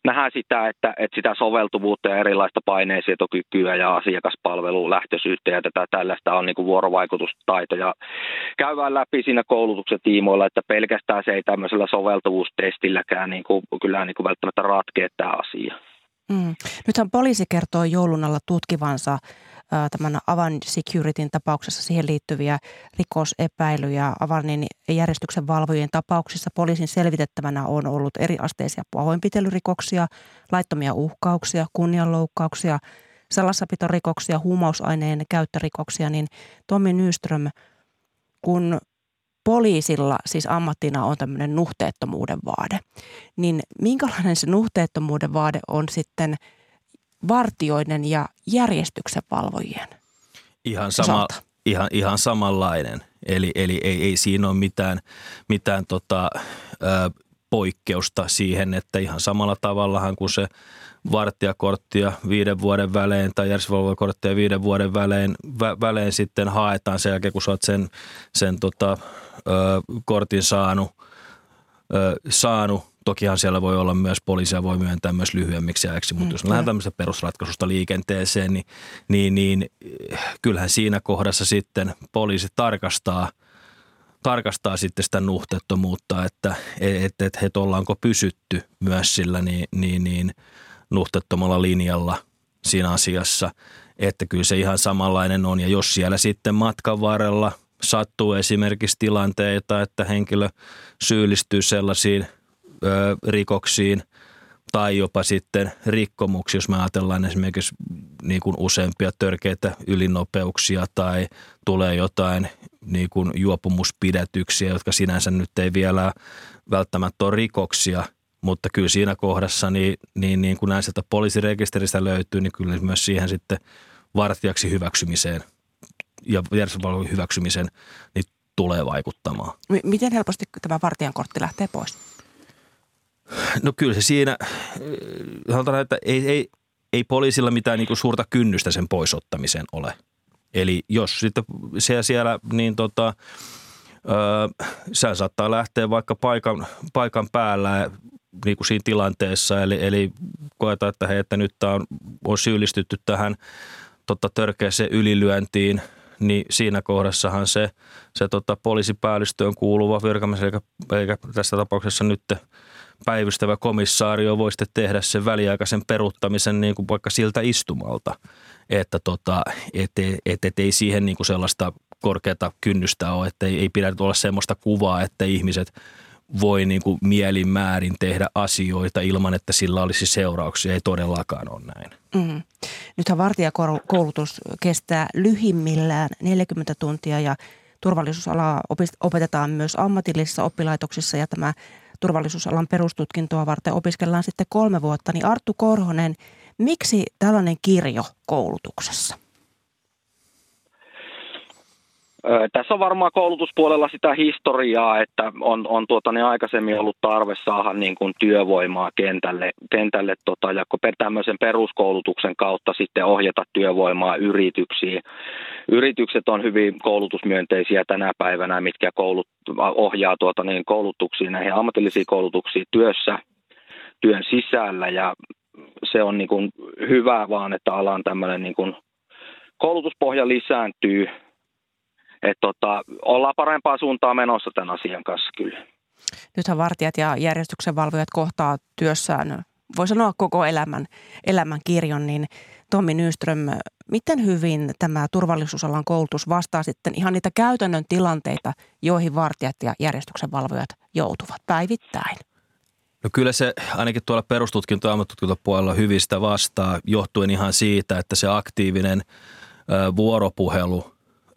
nähdään sitä, että, että sitä soveltuvuutta ja erilaista paineensietokykyä ja asiakaspalvelun lähtöisyyttä ja tätä tällaista on niin kuin vuorovaikutustaitoja käydään läpi siinä koulutuksen tiimoilla, että pelkästään se ei tämmöisellä soveltuvuustestilläkään niin kuin, kyllä niin kuin välttämättä ratkea tämä asia. Mm. Nythän poliisi kertoo joulun alla tutkivansa tämän Avan Securityn tapauksessa siihen liittyviä rikosepäilyjä. Avanin järjestyksen valvojien tapauksissa poliisin selvitettävänä on ollut eriasteisia pahoinpitelyrikoksia, laittomia uhkauksia, kunnianloukkauksia, salassapitorikoksia, huumausaineen käyttörikoksia, niin Tommi Nyström, kun poliisilla siis ammattina on tämmöinen nuhteettomuuden vaade, niin minkälainen se nuhteettomuuden vaade on sitten – vartioiden ja järjestyksen valvojien ihan, sama, ihan, ihan samanlainen. Eli, eli ei, ei siinä ole mitään, mitään tota, ö, poikkeusta siihen, että ihan samalla tavallahan kuin se vartijakorttia viiden vuoden välein tai järjestysvalvojakorttia viiden vuoden välein, vä, välein sitten haetaan sen jälkeen, kun sä oot sen, sen tota, ö, kortin saanut, ö, saanut Tokihan siellä voi olla myös poliisia voi myöntää myös lyhyemmiksi ajaksi, mutta mm, jos lähdetään tämmöisestä perusratkaisusta liikenteeseen, niin, niin, niin kyllähän siinä kohdassa sitten poliisi tarkastaa, tarkastaa sitten sitä nuhteettomuutta, että et, et, et ollaanko pysytty myös sillä niin, niin, niin nuhteettomalla linjalla siinä asiassa, että kyllä se ihan samanlainen on. Ja jos siellä sitten matkan varrella sattuu esimerkiksi tilanteita, että henkilö syyllistyy sellaisiin – rikoksiin tai jopa sitten rikkomuksia, jos me ajatellaan esimerkiksi niin kuin useampia törkeitä ylinopeuksia tai tulee jotain niin kuin juopumuspidätyksiä, jotka sinänsä nyt ei vielä välttämättä ole rikoksia, mutta kyllä siinä kohdassa, niin, niin, niin kun näin sieltä poliisirekisteristä löytyy, niin kyllä myös siihen sitten vartijaksi hyväksymiseen ja järjestelmän hyväksymiseen niin tulee vaikuttamaan. Miten helposti tämä vartijan kortti lähtee pois? No kyllä se siinä, sanotaan, että ei, ei, ei poliisilla mitään niin suurta kynnystä sen poisottamiseen ole. Eli jos sitten siellä, siellä niin tota, öö, sä saattaa lähteä vaikka paikan, paikan päällä niin kuin siinä tilanteessa, eli, eli koetaan, että, hei, että nyt on, on syyllistytty tähän tota, törkeäseen ylilyöntiin, niin siinä kohdassahan se, se tota, poliisipäällystöön kuuluva virkamies, eikä, eikä tässä tapauksessa nyt päivystävä komissaario voi sitten tehdä sen väliaikaisen peruttamisen niin kuin vaikka siltä istumalta, että tota, et, et, et, ei siihen niin kuin sellaista korkeata kynnystä ole, että ei, ei pidä olla sellaista kuvaa, että ihmiset voi niin kuin mielinmäärin tehdä asioita ilman, että sillä olisi seurauksia. Ei todellakaan ole näin. Mm. Nythän vartijakoulutus kestää lyhimmillään 40 tuntia ja turvallisuusalaa opetetaan myös ammatillisissa oppilaitoksissa ja tämä turvallisuusalan perustutkintoa varten opiskellaan sitten kolme vuotta. Niin Arttu Korhonen, miksi tällainen kirjo koulutuksessa? Tässä on varmaan koulutuspuolella sitä historiaa, että on, on tuota, niin aikaisemmin ollut tarve saada niin kuin työvoimaa kentälle, kentälle tota, ja tämmöisen peruskoulutuksen kautta sitten ohjata työvoimaa yrityksiin. Yritykset on hyvin koulutusmyönteisiä tänä päivänä, mitkä koulut, ohjaa tuota, niin koulutuksiin, näihin ammatillisiin koulutuksiin työssä, työn sisällä ja se on niin kuin hyvä vaan, että alan tämmöinen niin kuin koulutuspohja lisääntyy että tota, ollaan parempaa suuntaa menossa tämän asian kanssa kyllä. Nythän vartijat ja järjestyksenvalvojat kohtaa työssään, voi sanoa koko elämän, elämän kirjon, niin Tommi Nyström, miten hyvin tämä turvallisuusalan koulutus vastaa sitten ihan niitä käytännön tilanteita, joihin vartijat ja järjestyksenvalvojat joutuvat päivittäin? No kyllä se ainakin tuolla perustutkinto- ja ammattutkintopuolella hyvistä vastaa, johtuen ihan siitä, että se aktiivinen ö, vuoropuhelu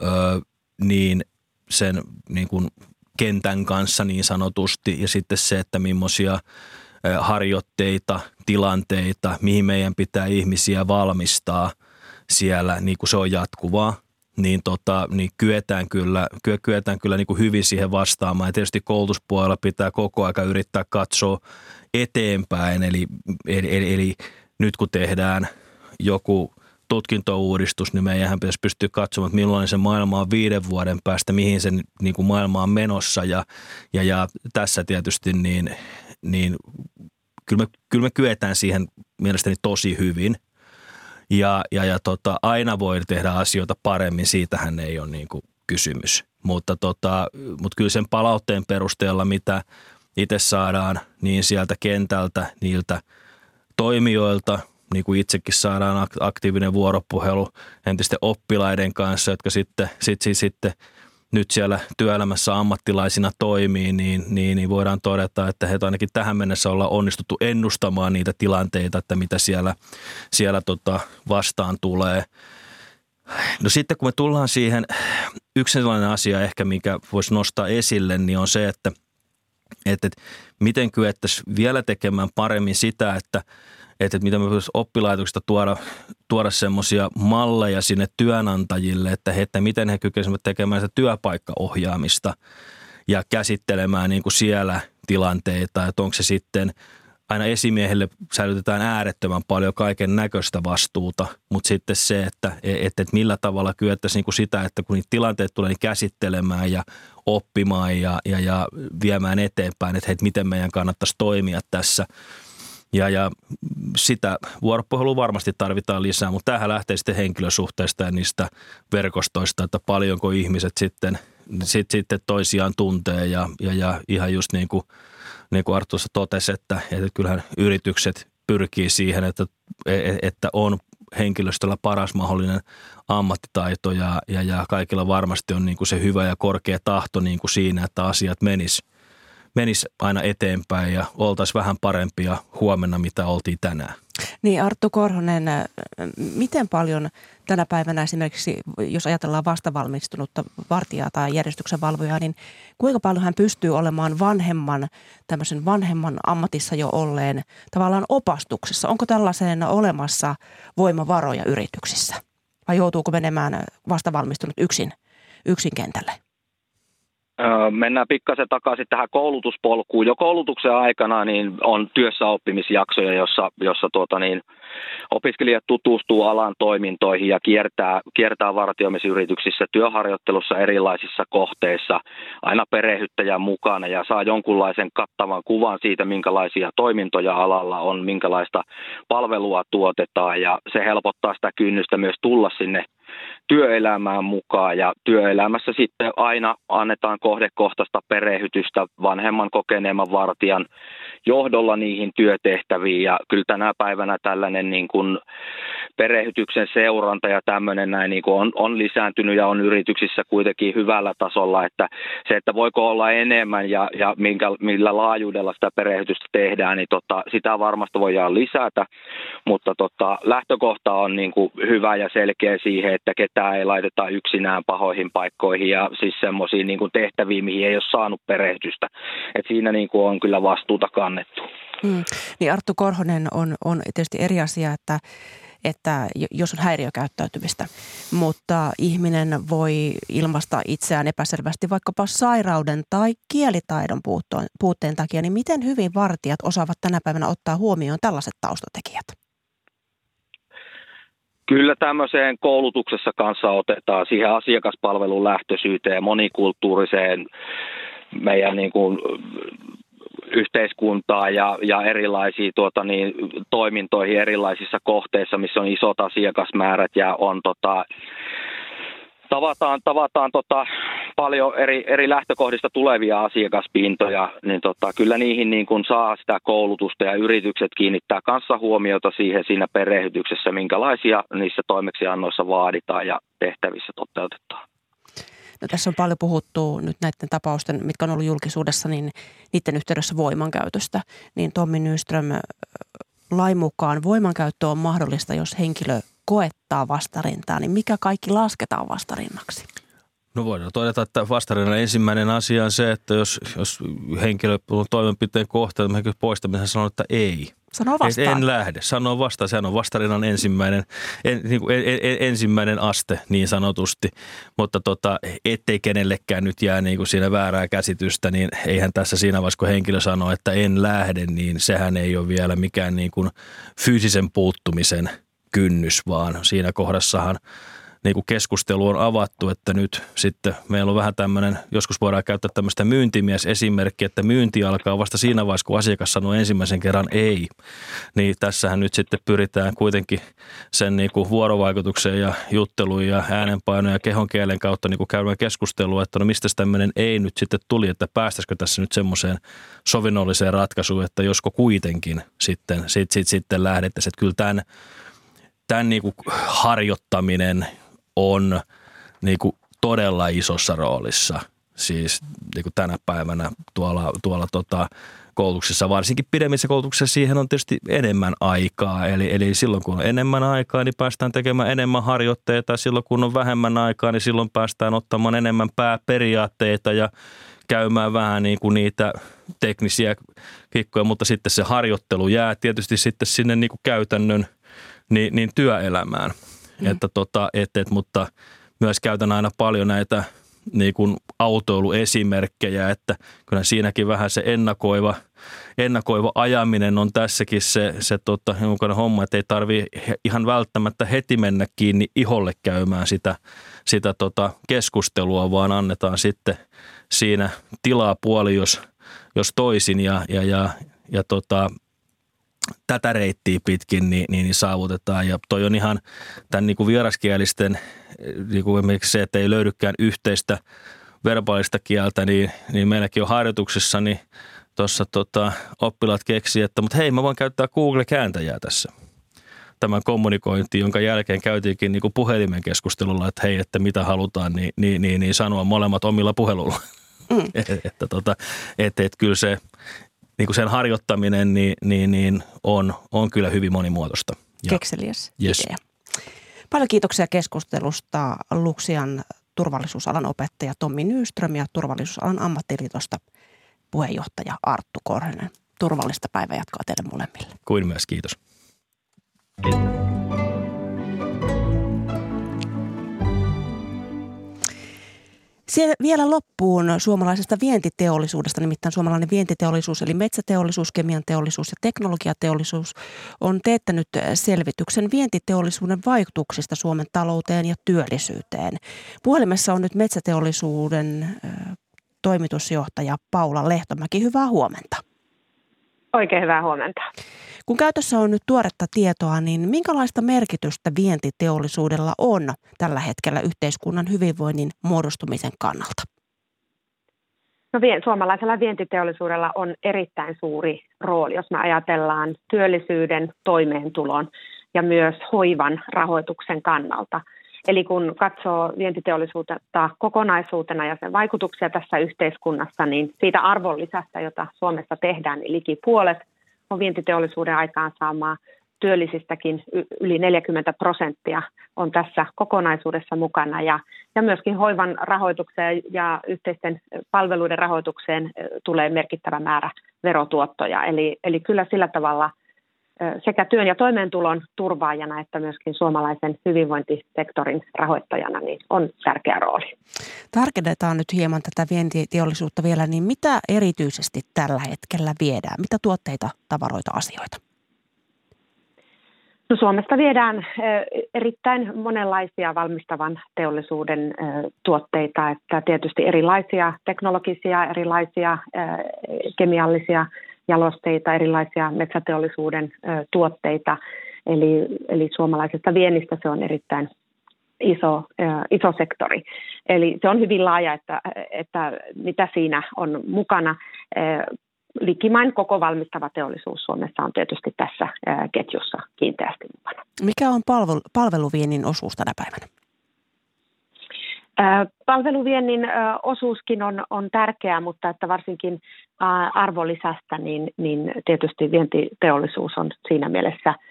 ö, niin sen niin kuin kentän kanssa niin sanotusti ja sitten se, että millaisia harjoitteita, tilanteita, mihin meidän pitää ihmisiä valmistaa siellä, niin kuin se on jatkuvaa, niin, tota, niin kyetään kyllä, kyetään kyllä niin kuin hyvin siihen vastaamaan. Ja tietysti koulutuspuolella pitää koko aika yrittää katsoa eteenpäin, eli, eli, eli, eli nyt kun tehdään joku – tutkintouudistus, niin meidän pitäisi pystyä katsomaan, että millainen se maailma on viiden vuoden päästä, mihin se niin kuin maailma on menossa ja, ja, ja tässä tietysti niin, niin kyllä, me, kyllä me kyetään siihen mielestäni tosi hyvin ja, ja, ja tota, aina voi tehdä asioita paremmin, siitähän ei ole niin kuin kysymys. Mutta, tota, mutta kyllä sen palautteen perusteella, mitä itse saadaan niin sieltä kentältä, niiltä toimijoilta – niin kuin itsekin saadaan aktiivinen vuoropuhelu entisten oppilaiden kanssa, jotka sitten, sitten, sitten nyt siellä työelämässä ammattilaisina toimii, niin, niin, niin voidaan todeta, että he ainakin tähän mennessä ollaan onnistuttu ennustamaan niitä tilanteita, että mitä siellä, siellä tota vastaan tulee. No sitten kun me tullaan siihen, yksi sellainen asia ehkä, mikä voisi nostaa esille, niin on se, että, että, että miten kyettäisiin vielä tekemään paremmin sitä, että – että, että miten me voisimme oppilaitoksista tuoda, tuoda semmoisia malleja sinne työnantajille, että, he, että miten he kykenisivät tekemään sitä työpaikkaohjaamista ja käsittelemään niin kuin siellä tilanteita, että onko se sitten aina esimiehelle säilytetään äärettömän paljon kaiken näköistä vastuuta, mutta sitten se, että, että, että millä tavalla kyettäisiin niin sitä, että kun niitä tilanteet tulee niin käsittelemään ja oppimaan ja, ja, ja viemään eteenpäin, että, että miten meidän kannattaisi toimia tässä – ja, ja sitä vuoropuhelua varmasti tarvitaan lisää, mutta tähän lähtee sitten henkilösuhteista ja niistä verkostoista, että paljonko ihmiset sitten, sit, sitten toisiaan tuntee ja, ja, ja ihan just niin kuin, niin kuin Arttu totesi, että, että kyllähän yritykset pyrkii siihen, että, että on henkilöstöllä paras mahdollinen ammattitaito ja, ja, ja kaikilla varmasti on niin kuin se hyvä ja korkea tahto niin kuin siinä, että asiat menis, menisi aina eteenpäin ja oltaisiin vähän parempia huomenna, mitä oltiin tänään. Niin Arttu Korhonen, miten paljon tänä päivänä esimerkiksi, jos ajatellaan vastavalmistunutta vartijaa tai järjestyksen valvojaa, niin kuinka paljon hän pystyy olemaan vanhemman, tämmöisen vanhemman ammatissa jo olleen tavallaan opastuksessa? Onko tällaiseen olemassa voimavaroja yrityksissä vai joutuuko menemään vastavalmistunut yksin, yksin kentälle? Mennään pikkasen takaisin tähän koulutuspolkuun. Jo koulutuksen aikana niin on työssäoppimisjaksoja, jossa, jossa tuota niin, opiskelijat tutustuu alan toimintoihin ja kiertää, kiertää vartioimisyrityksissä työharjoittelussa erilaisissa kohteissa aina perehdyttäjän mukana ja saa jonkunlaisen kattavan kuvan siitä, minkälaisia toimintoja alalla on, minkälaista palvelua tuotetaan ja se helpottaa sitä kynnystä myös tulla sinne työelämään mukaan. Ja työelämässä sitten aina annetaan kohdekohtaista perehdytystä vanhemman kokeneemman vartijan johdolla niihin työtehtäviin. Ja kyllä tänä päivänä tällainen niin kuin perehdytyksen seuranta ja tämmöinen näin niin kuin on, on lisääntynyt ja on yrityksissä kuitenkin hyvällä tasolla, että se, että voiko olla enemmän ja, ja minkä, millä laajuudella sitä perehdytystä tehdään, niin tota, sitä varmasti voidaan lisätä, mutta tota, lähtökohta on niin kuin hyvä ja selkeä siihen, että ketään ei laiteta yksinään pahoihin paikkoihin ja siis semmoisiin niin tehtäviin, mihin ei ole saanut perehdytystä. Et siinä niin kuin on kyllä vastuuta kannettu. Hmm. Niin Arttu Korhonen on, on tietysti eri asia, että että jos on häiriökäyttäytymistä, mutta ihminen voi ilmaista itseään epäselvästi vaikkapa sairauden tai kielitaidon puutteen takia, niin miten hyvin vartijat osaavat tänä päivänä ottaa huomioon tällaiset taustatekijät? Kyllä tämmöiseen koulutuksessa kanssa otetaan siihen asiakaspalvelun lähtöisyyteen ja monikulttuuriseen meidän niin kuin yhteiskuntaa ja, ja erilaisiin tuota, niin, toimintoihin erilaisissa kohteissa, missä on isot asiakasmäärät ja on tota, tavataan, tavataan tota, paljon eri, eri lähtökohdista tulevia asiakaspintoja, niin tota, kyllä niihin niin kun saa sitä koulutusta ja yritykset kiinnittää kanssa huomiota siihen siinä perehdytyksessä, minkälaisia niissä toimeksiannoissa vaaditaan ja tehtävissä toteutetaan. No, tässä on paljon puhuttu nyt näiden tapausten, mitkä on ollut julkisuudessa, niin niiden yhteydessä voimankäytöstä. Niin Tommi Nyström, lain mukaan voimankäyttö on mahdollista, jos henkilö koettaa vastarintaa, niin mikä kaikki lasketaan vastarinnaksi? No voidaan todeta, että vastarinnan ensimmäinen asia on se, että jos, jos henkilö on toimenpiteen kohteella, poistamisen sanoo, että ei. Sano vastaan. En lähde. Sano vastaan. Sehän on vastarinnan ensimmäinen, en, niin kuin, en, en, ensimmäinen aste niin sanotusti. Mutta tota, ettei kenellekään nyt jää niin kuin siinä väärää käsitystä, niin eihän tässä siinä vaiheessa, kun henkilö sanoo, että en lähde, niin sehän ei ole vielä mikään niin kuin fyysisen puuttumisen kynnys, vaan siinä kohdassahan – niin kuin keskustelu on avattu, että nyt sitten meillä on vähän tämmöinen, joskus voidaan käyttää tämmöistä myyntimies-esimerkkiä, että myynti alkaa vasta siinä vaiheessa, kun asiakas sanoo ensimmäisen kerran ei. Niin tässähän nyt sitten pyritään kuitenkin sen niin kuin vuorovaikutuksen ja juttelun ja äänenpainon ja kehon kielen kautta niin kuin käymään keskustelua, että no mistä tämmöinen ei nyt sitten tuli, että päästäisikö tässä nyt semmoiseen sovinnolliseen ratkaisuun, että josko kuitenkin sitten, sit, sit, sitten lähdettäisiin. Että kyllä tämän, tämän niin kuin harjoittaminen on niin kuin todella isossa roolissa siis niin kuin tänä päivänä tuolla, tuolla tota, koulutuksessa, varsinkin pidemmissä koulutuksissa siihen on tietysti enemmän aikaa. Eli, eli silloin kun on enemmän aikaa, niin päästään tekemään enemmän harjoitteita. Silloin kun on vähemmän aikaa, niin silloin päästään ottamaan enemmän pääperiaatteita ja käymään vähän niin kuin niitä teknisiä kikkoja, mutta sitten se harjoittelu jää tietysti sitten sinne niin kuin käytännön niin, niin työelämään – Mm. Että tota, et, et, mutta myös käytän aina paljon näitä niin kuin autoiluesimerkkejä, että kyllä siinäkin vähän se ennakoiva, ennakoiva ajaminen on tässäkin se, se tota, homma, että ei tarvi ihan välttämättä heti mennä kiinni iholle käymään sitä, sitä tota keskustelua, vaan annetaan sitten siinä tilaa puoli, jos, jos toisin ja, ja, ja, ja tota, tätä reittiä pitkin niin, niin, niin saavutetaan. Ja toi on ihan tämän niin kuin vieraskielisten, niin kuin esimerkiksi se, että ei löydykään yhteistä verbaalista kieltä, niin, niin meilläkin on harjoituksessa, niin tuossa tota, oppilaat keksi, että mutta hei, mä voin käyttää Google-kääntäjää tässä tämän kommunikointiin, jonka jälkeen käytiinkin niin kuin puhelimen keskustelulla, että hei, että mitä halutaan, niin, niin, niin, niin sanoa molemmat omilla puhelulla. Mm. että, että, tota, että, että kyllä se niin kuin sen harjoittaminen niin, niin, niin on, on kyllä hyvin monimuotoista. Ja, Kekseliäs yes. idea. Paljon kiitoksia keskustelusta Luksian turvallisuusalan opettaja Tommi Nyström ja turvallisuusalan ammattiliitosta puheenjohtaja Arttu Korhonen. Turvallista päivänjatkoa teille molemmille. Kuin myös, kiitos. Kiitos. Siellä vielä loppuun suomalaisesta vientiteollisuudesta, nimittäin suomalainen vientiteollisuus eli metsäteollisuus, kemian teollisuus ja teknologiateollisuus on teettänyt selvityksen vientiteollisuuden vaikutuksista Suomen talouteen ja työllisyyteen. Puhelimessa on nyt metsäteollisuuden toimitusjohtaja Paula Lehtomäki. Hyvää huomenta. Oikein hyvää huomenta. Kun käytössä on nyt tuoretta tietoa, niin minkälaista merkitystä vientiteollisuudella on tällä hetkellä yhteiskunnan hyvinvoinnin muodostumisen kannalta? No, suomalaisella vientiteollisuudella on erittäin suuri rooli, jos me ajatellaan työllisyyden, toimeentulon ja myös hoivan rahoituksen kannalta. Eli kun katsoo vientiteollisuutta kokonaisuutena ja sen vaikutuksia tässä yhteiskunnassa, niin siitä arvonlisästä, jota Suomessa tehdään, niin liki puolet – on vientiteollisuuden aikaansaamaa työllisistäkin yli 40 prosenttia on tässä kokonaisuudessa mukana ja, ja myöskin hoivan rahoitukseen ja yhteisten palveluiden rahoitukseen tulee merkittävä määrä verotuottoja. Eli, eli kyllä sillä tavalla sekä työn ja toimeentulon turvaajana että myöskin suomalaisen hyvinvointisektorin rahoittajana niin on tärkeä rooli. Tarkennetaan nyt hieman tätä vientiteollisuutta vielä, niin mitä erityisesti tällä hetkellä viedään? Mitä tuotteita, tavaroita, asioita? No Suomesta viedään erittäin monenlaisia valmistavan teollisuuden tuotteita, että tietysti erilaisia teknologisia, erilaisia kemiallisia jalosteita, erilaisia metsäteollisuuden tuotteita. Eli, eli suomalaisesta viennistä se on erittäin iso, iso sektori. Eli se on hyvin laaja, että, että mitä siinä on mukana. Likimain koko valmistava teollisuus Suomessa on tietysti tässä ketjussa kiinteästi mukana. Mikä on palvelu, palveluviennin osuus tänä päivänä? Palveluviennin osuuskin on, on tärkeä, mutta että varsinkin arvonlisästä, niin, niin tietysti vientiteollisuus on siinä mielessä –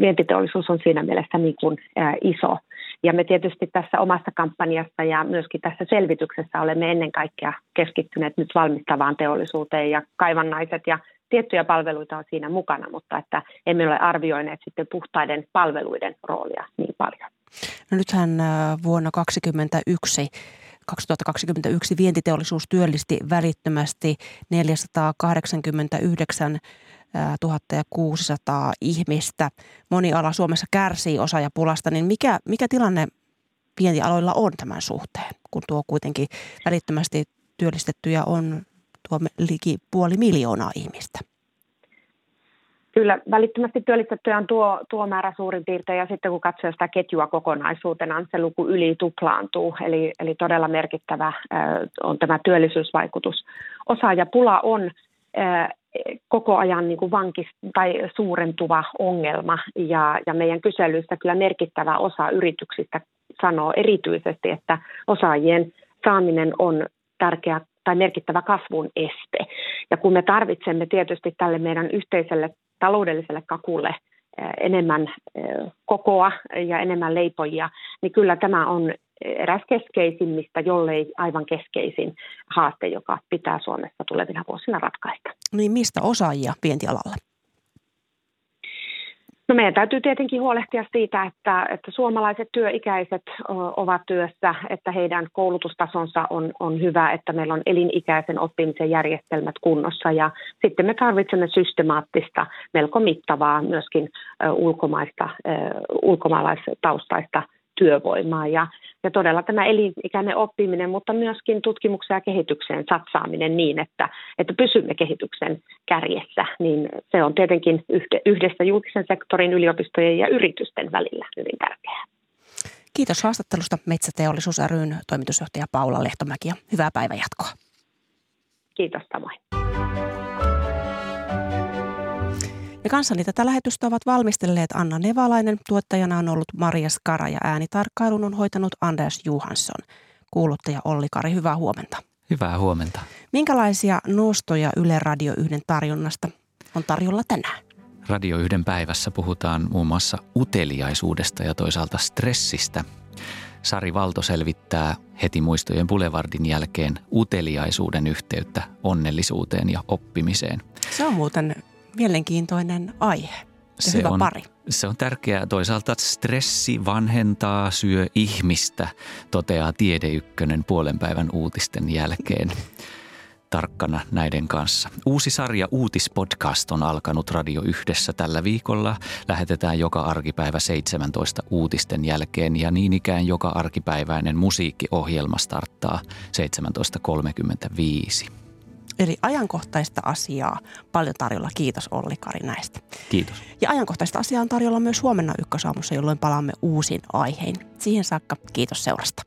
vientiteollisuus on siinä mielessä niin kuin iso. Ja me tietysti tässä omassa kampanjassa ja myöskin tässä selvityksessä olemme ennen kaikkea keskittyneet nyt valmistavaan teollisuuteen ja kaivannaiset ja tiettyjä palveluita on siinä mukana, mutta että emme ole arvioineet sitten puhtaiden palveluiden roolia niin paljon. No nythän vuonna 2021 2021 vientiteollisuus työllisti välittömästi 489 1600 ihmistä. Moni ala Suomessa kärsii osaajapulasta, niin mikä, mikä tilanne vientialoilla on tämän suhteen, kun tuo kuitenkin välittömästi työllistettyjä on tuo liki puoli miljoonaa ihmistä? Kyllä, välittömästi työllistettyjä on tuo, tuo määrä suurin piirtein ja sitten kun katsoo sitä ketjua kokonaisuutena, se luku yli tuplaantuu, eli, eli todella merkittävä on tämä työllisyysvaikutus. Osaajapula on koko ajan niin kuin vankis, tai suurentuva ongelma ja, ja meidän kyselyistä kyllä merkittävä osa yrityksistä sanoo erityisesti, että osaajien saaminen on tärkeä tai merkittävä kasvun este. Ja kun me tarvitsemme tietysti tälle meidän yhteiselle taloudelliselle kakulle enemmän kokoa ja enemmän leipojia, niin kyllä tämä on eräs keskeisimmistä, jollei aivan keskeisin haaste, joka pitää Suomessa tulevina vuosina ratkaista. Niin mistä osaajia vientialalle? No meidän täytyy tietenkin huolehtia siitä, että, että suomalaiset työikäiset ovat työssä, että heidän koulutustasonsa on, on hyvä, että meillä on elinikäisen oppimisen järjestelmät kunnossa. Ja sitten me tarvitsemme systemaattista, melko mittavaa myöskin ulkomaista, ulkomaalaistaustaista työvoimaa. Ja, ja todella tämä elinikäinen oppiminen, mutta myöskin tutkimuksen ja kehitykseen satsaaminen niin, että, että pysymme kehityksen kärjessä, niin se on tietenkin yhdessä julkisen sektorin, yliopistojen ja yritysten välillä hyvin tärkeää. Kiitos haastattelusta Metsäteollisuus ryn toimitusjohtaja Paula Lehtomäki ja hyvää päivänjatkoa. Kiitos samoin. Ja kanssani tätä lähetystä ovat valmistelleet Anna Nevalainen, tuottajana on ollut Maria Skara ja äänitarkkailun on hoitanut Anders Johansson. Kuuluttaja Olli Kari, hyvää huomenta. Hyvää huomenta. Minkälaisia nostoja Yle Radio 1 tarjonnasta on tarjolla tänään? Radio yhden päivässä puhutaan muun muassa uteliaisuudesta ja toisaalta stressistä. Sari Valto selvittää heti muistojen Boulevardin jälkeen uteliaisuuden yhteyttä onnellisuuteen ja oppimiseen. Se on muuten mielenkiintoinen aihe ja se hyvä on, pari. Se on tärkeää. Toisaalta stressi vanhentaa, syö ihmistä, toteaa Tiede Ykkönen puolen päivän uutisten jälkeen tarkkana näiden kanssa. Uusi sarja Uutispodcast on alkanut Radio Yhdessä tällä viikolla. Lähetetään joka arkipäivä 17 uutisten jälkeen ja niin ikään joka arkipäiväinen musiikkiohjelma starttaa 17.35. Eli ajankohtaista asiaa paljon tarjolla. Kiitos Olli Kari näistä. Kiitos. Ja ajankohtaista asiaa on tarjolla myös huomenna ykkösaamussa, jolloin palaamme uusin aihein. Siihen saakka kiitos seurasta.